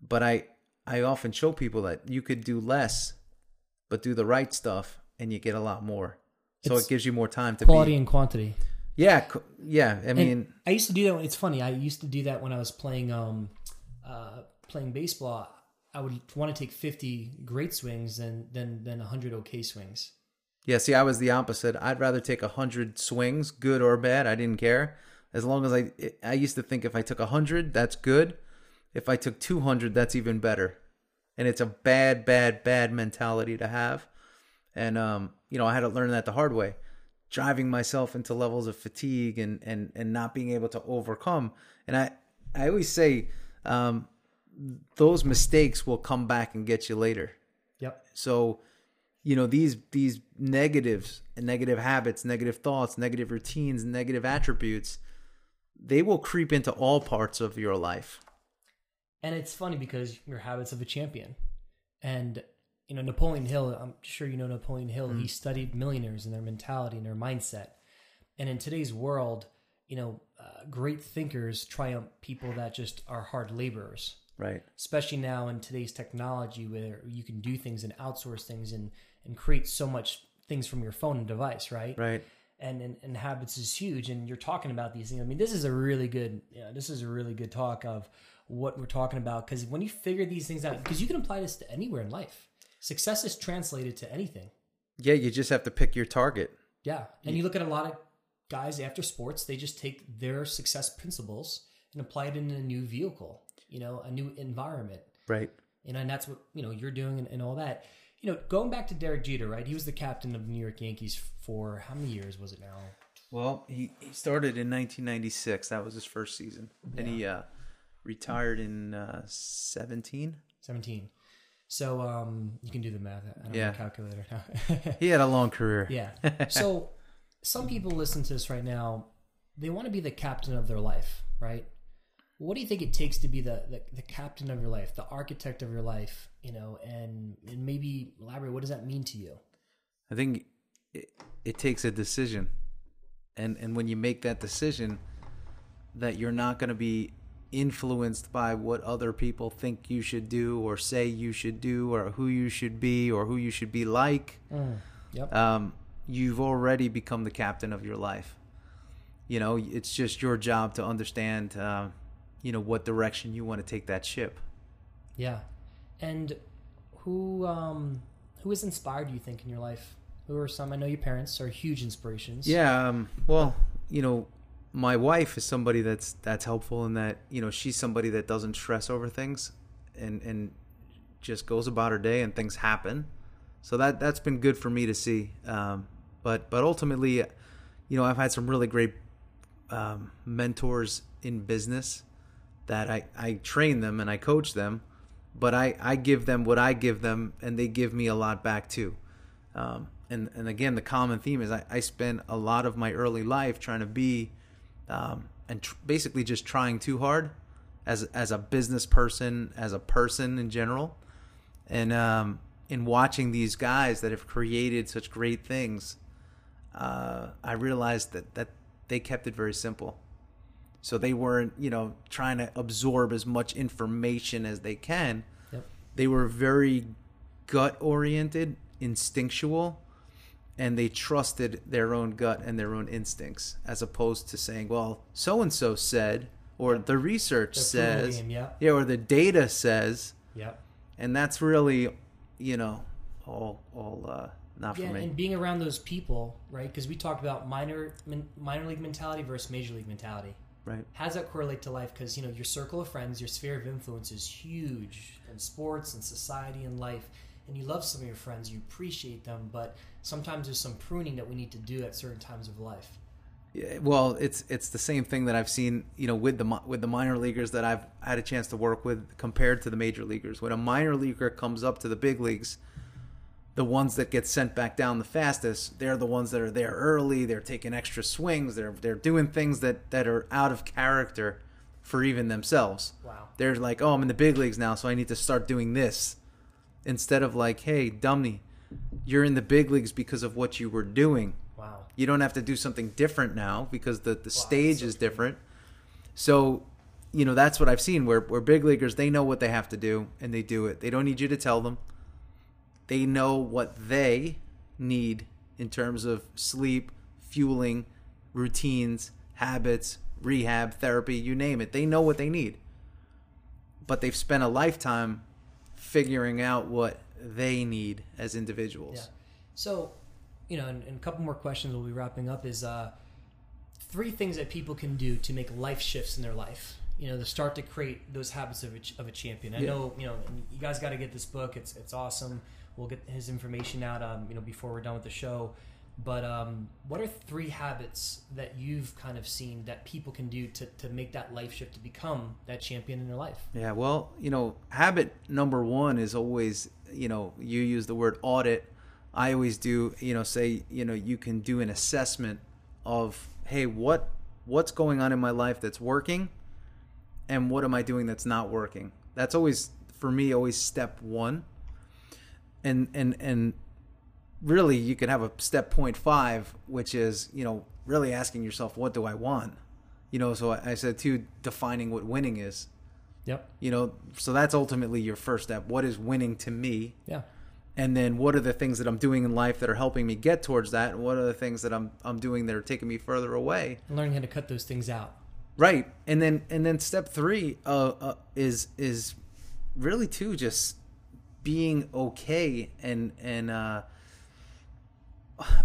S3: but i i often show people that you could do less but do the right stuff and you get a lot more so
S1: It's
S3: it gives you more time to
S1: Quality
S3: be
S1: and quantity.
S3: yeah yeah i
S1: And
S3: mean
S1: I used to do that. when, It's funny. I used to do that when I was playing um uh playing baseball. I would want to take fifty great swings than than than hundred okay swings.
S3: yeah see i was the opposite. I'd rather take a hundred swings good or bad i didn't care. As long as i i used to think if i took a hundred that's good. If i took 200 that's even better. And it's a bad bad bad mentality to have. And um you know i had to learn that the hard way. Driving myself into levels of fatigue and and and not being able to overcome. And I I always say um, those mistakes will come back and get you later.
S1: Yep.
S3: So, you know, these these negatives and negative habits, negative thoughts, negative routines, negative attributes, they will creep into all parts of your life.
S1: And it's funny because your habits of a champion. And you know, Napoleon Hill, I'm sure you know Napoleon Hill, he studied millionaires and their mentality and their mindset. And in today's world, you know, uh, great thinkers triumph people that just are hard laborers
S3: Right.
S1: especially now in today's technology where you can do things and outsource things and and create so much things from your phone and device right
S3: Right.
S1: and and, and habits is huge and you're talking about these things i mean this is a really good you know, this is a really good talk of what we're talking about because when you figure these things out because you can apply this to anywhere in life success is translated to anything
S3: Yeah, you just have to pick your target.
S1: yeah and you look at a lot of guys after sports they just take their success principles and apply it in a new vehicle you know a new environment
S3: Right.
S1: you know, and that's what you know you're doing and, and all that. You know, going back to Derek Jeter, right? He was the captain of the New York Yankees for how many years was it now?
S3: Well, he, he started in 1996. That was his first season, and he uh, retired in uh, 17.
S1: Seventeen. So um, you can do the math. I don't
S3: Yeah.
S1: have a calculator now. *laughs*
S3: He had a long career.
S1: yeah. *laughs* So some people listen to this right now. They want to be the captain of their life, right? What do you think it takes to be the, the, the captain of your life, the architect of your life? You know, and and maybe elaborate. What does that mean to you?
S3: I think it, it takes a decision, and and when you make that decision, that you're not going to be influenced by what other people think you should do or say you should do or who you should be or who you should be like.
S1: Yep.
S3: um, you've already become the captain of your life. You know, it's just your job to understand, uh, you know, what direction you want to take that ship.
S1: Yeah. And who um who has inspired you think in your life? Who are some I know your parents are huge inspirations.
S3: Yeah. Um, well, you know, my wife is somebody that's that's helpful in that you know she's somebody that doesn't stress over things, and and just goes about her day and things happen. So that that's been good for me to see. Um, but but ultimately, you know, I've had some really great um, mentors in business that I, I train them and I coach them, but I, I give them what I give them and they give me a lot back too. Um, and, and again, the common theme is I, I spent a lot of my early life trying to be um, and tr- basically just trying too hard as, as a business person, as a person in general. And um, in watching these guys that have created such great things, uh, I realized that, that they kept it very simple. So they weren't, you know, trying to absorb as much information as they can.
S1: Yep.
S3: They were very gut oriented, instinctual, and they trusted their own gut and their own instincts as opposed to saying, well, so and so said, or the research
S1: The
S3: says,
S1: game, yeah.
S3: yeah, or the data says,
S1: Yep.
S3: and that's really, you know, all, all, uh, not
S1: Yeah,
S3: for me.
S1: and being around those people, right? Because we talked about minor min, minor league mentality versus major league mentality.
S3: Right.
S1: How does that correlate to life? Because you know your circle of friends, your sphere of influence is huge in sports and society and life. And you love some of your friends, you appreciate them, but sometimes there's some pruning that we need to do at certain times of life.
S3: Yeah, well, it's it's the same thing that I've seen, you know, with the with the minor leaguers that I've had a chance to work with compared to the major leaguers. When a minor leaguer comes up to the big leagues, the ones that get sent back down the fastest, they're the ones that are there early. They're taking extra swings. They're they're doing things that that are out of character for even themselves.
S1: Wow.
S3: They're like, "Oh, I'm in the big leagues now, so I need to start doing this." Instead of like, "Hey, dummy, you're in the big leagues because of what you were doing."
S1: Wow.
S3: You don't have to do something different now because the, the stage
S1: so
S3: is different. So, you know, that's what I've seen where, where big leaguers, they know what they have to do and they do it. They don't need you to tell them. They know what they need in terms of sleep, fueling, routines, habits, rehab, therapy, you name it. They know what they need. But they've spent a lifetime figuring out what they need as individuals.
S1: Yeah. So, you know, and, and a couple more questions we'll be wrapping up is uh, three things that people can do to make life shifts in their life. You know, to start to create those habits of a, of a champion. I
S3: Yeah.
S1: know, you know, you guys got to get this book. It's it's awesome. We'll get his information out, um, you know, before we're done with the show. But um, what are three habits that you've kind of seen that people can do to, to make that life shift to become that champion in their life?
S3: Yeah, well, you know, habit number one is always, you know, you use the word audit. I always do, you know, say, you know, you can do an assessment of, hey, what what's going on in my life that's working, and what am I doing that's not working. That's always for me always step one. And and and really, you can have a step point five, which is, you know, really asking yourself, what do I want? You know, so I I said too, defining what winning is
S1: Yep.
S3: you know so that's ultimately your first step what is winning to me
S1: Yeah.
S3: and then what are the things that i'm doing in life that are helping me get towards that and what are the things that i'm i'm doing that are taking me further away
S1: And learning how to cut those things out.
S3: right and then and then step three uh, uh is is really too just being okay and and uh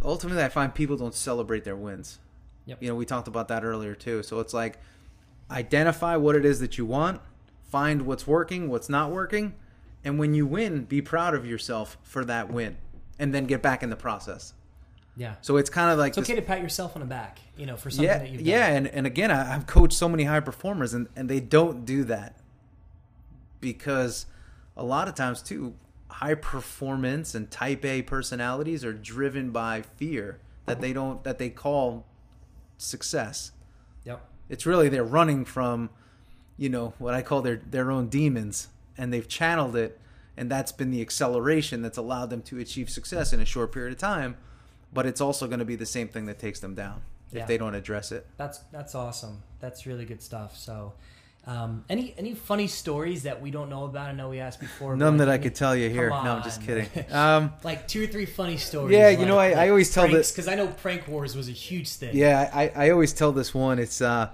S3: ultimately i find people don't celebrate their wins
S1: Yep.
S3: you know we talked about that earlier too so it's like identify what it is that you want find what's working what's not working and when you win be proud of yourself for that win and then get back in the process
S1: Yeah.
S3: so it's kind of like
S1: It's
S3: this-
S1: okay to pat yourself on the back, you know, for something
S3: yeah,
S1: that you've done.
S3: yeah, and, and again, I, I've coached so many high performers, and, and they don't do that because a lot of times too, high performance and Type A personalities are driven by fear that they don't that they call success.
S1: Yep.
S3: It's really they're running from, you know, what I call their their own demons, and they've channeled it, and that's been the acceleration that's allowed them to achieve success in a short period of time. But it's also going to be the same thing that takes them down
S1: Yeah.
S3: if they don't address it.
S1: That's that's awesome. That's really good stuff. So, um, any any funny stories that we don't know about? I know we asked before.
S3: None
S1: like
S3: that I could tell you here. No, I'm just kidding. *laughs* Um,
S1: like two or three funny stories.
S3: Yeah, you know, I- I always tell the-
S1: because I know prank wars was a huge thing.
S3: yeah, I, I always tell this one. It's, uh,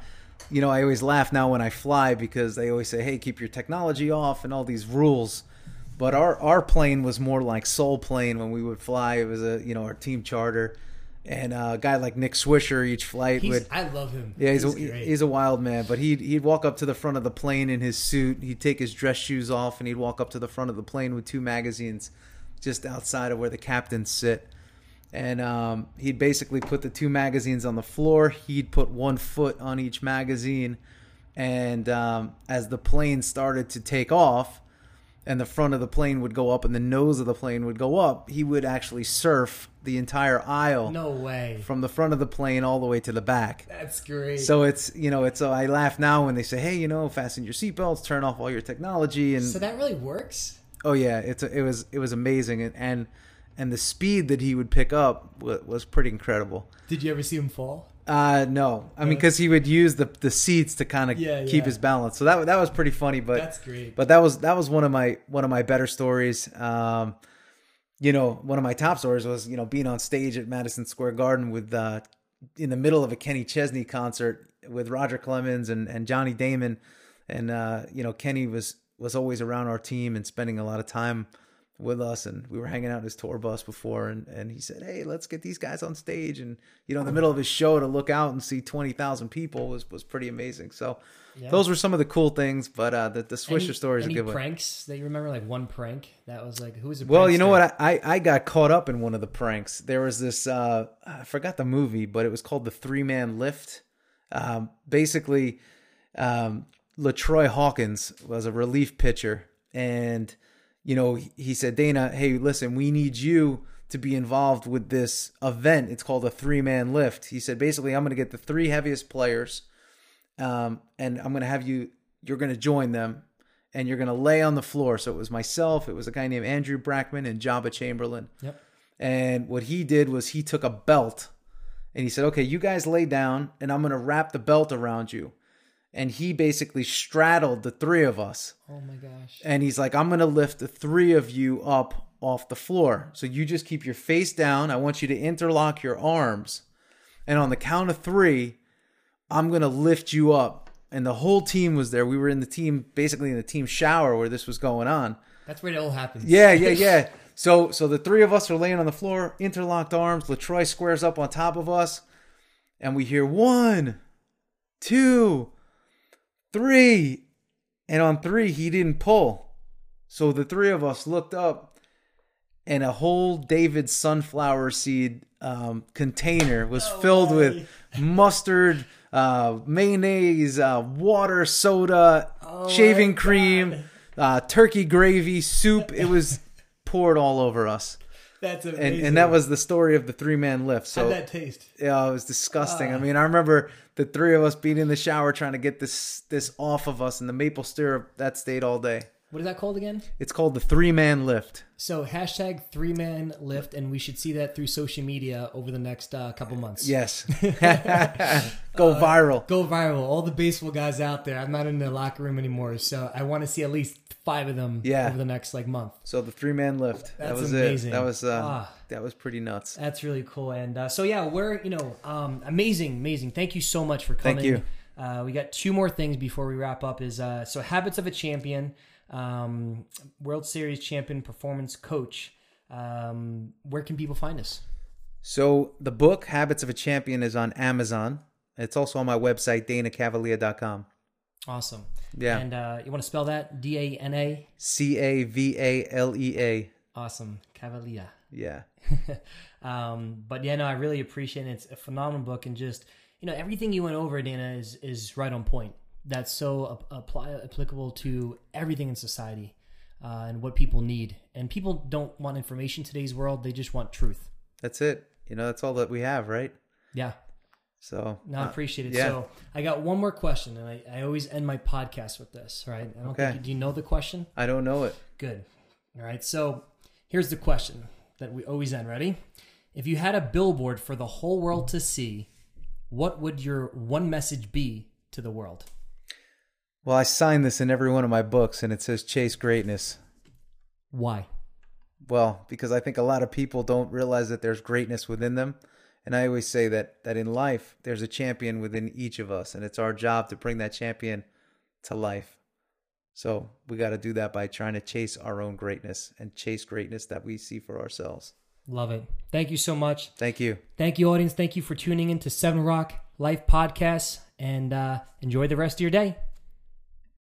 S3: you know, I always laugh now when I fly because they always say, hey, keep your technology off and all these rules. But our, our plane was more like Soul Plane when we would fly. It was a, you know, our team charter. And uh, a guy like Nick Swisher each flight
S1: He's,
S3: would.
S1: I love him.
S3: Yeah, he's, a, he's a wild man, but he'd he'd walk up to the front of the plane in his suit. He'd take his dress shoes off, and he'd walk up to the front of the plane with two magazines, just outside of where the captains sit. And um, he'd basically put the two magazines on the floor. He'd put one foot on each magazine, and um, as the plane started to take off, and the front of the plane would go up, and the nose of the plane would go up, he would actually surf the entire aisle
S1: no way.
S3: from the front of the plane all the way to the back.
S1: That's great.
S3: So it's you know it's uh, I laugh now when they say hey you know fasten your seatbelts turn off all your technology and
S1: so that really works.
S3: oh yeah it's it was it was amazing and and, and the speed that he would pick up was, was pretty incredible.
S1: Did you ever see him fall?
S3: Uh no I mean because he would use the the seats to kind of
S1: Yeah,
S3: keep
S1: yeah.
S3: his balance so that that was pretty funny but
S1: That's great.
S3: but that was that was one of my one of my better stories. Um, you know, one of my top stories was you know being on stage at Madison Square Garden with uh, in the middle of a Kenny Chesney concert with Roger Clemens and and Johnny Damon, and uh, you know Kenny was was always around our team and spending a lot of time with us and we were hanging out in his tour bus before and, and he said hey let's get these guys on stage and you know in the middle of his show to look out and see 20,000 people was was pretty amazing so
S1: Yeah.
S3: those were some of the cool things but uh the, the Swisher
S1: Any-
S3: story is a
S1: any
S3: good one
S1: pranks that you remember? Like one prank that was like who was a
S3: well, you know what? I, I I got caught up in one of the pranks. There was this uh, I forgot the movie, but it was called the Three Man Lift. Um, basically, um, LaTroy Hawkins was a relief pitcher, and you know he, said, Dana, hey, listen, we need you to be involved with this event. It's called a three man lift. He said, basically, I'm going to get the three heaviest players, um, and I'm going to have you. You're going to join them and you're going to lay on the floor. So it was myself, it was a guy named Andrew Brackman and Joba Chamberlain.
S1: Yep.
S3: And what he did was he took a belt and he said, okay, you guys lay down and I'm going to wrap the belt around you. And he basically straddled the three of us.
S1: Oh my gosh.
S3: And he's like, I'm going to lift the three of you up off the floor. So you just keep your face down. I want you to interlock your arms. And on the count of three, I'm going to lift you up. And the whole team was there. We were in the team, basically in the team shower where this was going on.
S1: That's where it all happens.
S3: Yeah, yeah, *laughs* yeah. So, so the three of us are laying on the floor, interlocked arms. LaTroy squares up on top of us, and we hear one, two, three, and on three he didn't pull. So the three of us looked up, and a whole David sunflower seed um, container was filled with mustard, uh, mayonnaise, uh, water, soda, shaving cream, uh, turkey gravy, soup. It was *laughs* poured all over us.
S1: That's
S3: And,
S1: amazing.
S3: and that was the story of the three man lift. So
S1: How'd that taste?
S3: yeah, it was disgusting.
S1: Ah.
S3: I mean, I remember the three of us being in the shower trying to get this this off of us, and the maple syrup that stayed all day.
S1: What is that called again?
S3: It's called the three man lift.
S1: So hashtag three man lift, and we should see that through social media over the next uh, couple months.
S3: Yes, *laughs* *laughs* go viral.
S1: Go viral. All the baseball guys out there. I'm not in the locker room anymore, so I want to see at least five of them
S3: Yeah.
S1: over the next like month.
S3: So the three man lift. that was
S1: amazing.
S3: it. That was uh,
S1: Ah.
S3: That was pretty nuts.
S1: That's really cool. And uh, so yeah, we're you know um, amazing, amazing. Thank you so much for coming.
S3: Thank you.
S1: Uh, we got two more things before we wrap up. Is uh, so habits of a champion, um, World Series champion, performance coach. Um, where can people find us?
S3: So the book Habits of a Champion is on Amazon. It's also on my website danacavalea.com.
S1: Awesome.
S3: Yeah.
S1: And uh, you want to spell that? D A N A.
S3: C A V A L E A.
S1: Awesome. Cavalea.
S3: Yeah. *laughs*
S1: um, but yeah, no, I really appreciate it. It's a phenomenal book, and just you know everything you went over, Dana, is is right on point. That's so apply applicable to everything in society uh, and what people need. And people don't want information in today's world; they just want truth.
S3: That's it. You know, that's all that we have, right?
S1: Yeah,
S3: So
S1: no, I
S3: uh,
S1: appreciate it.
S3: yeah.
S1: So I got one more question, and I, I always end my podcast with this. Right? I don't
S3: Okay.
S1: think do you know the question?
S3: I don't know it.
S1: Good. All right. So here's the question that we always end. Ready? If you had a billboard for the whole world to see, what would your one message be to the world?
S3: Well, I sign this in every one of my books and it says chase greatness.
S1: Why?
S3: Well, because I think a lot of people don't realize that there's greatness within them. And I always say that that in life there's a champion within each of us and it's our job to bring that champion to life. So, we got to do that by trying to chase our own greatness and chase greatness that we see for ourselves.
S1: Love it. Thank you so much.
S3: Thank you.
S1: Thank you, audience. Thank you for tuning in to Seven Rock Life Podcast and uh, enjoy the rest of your day.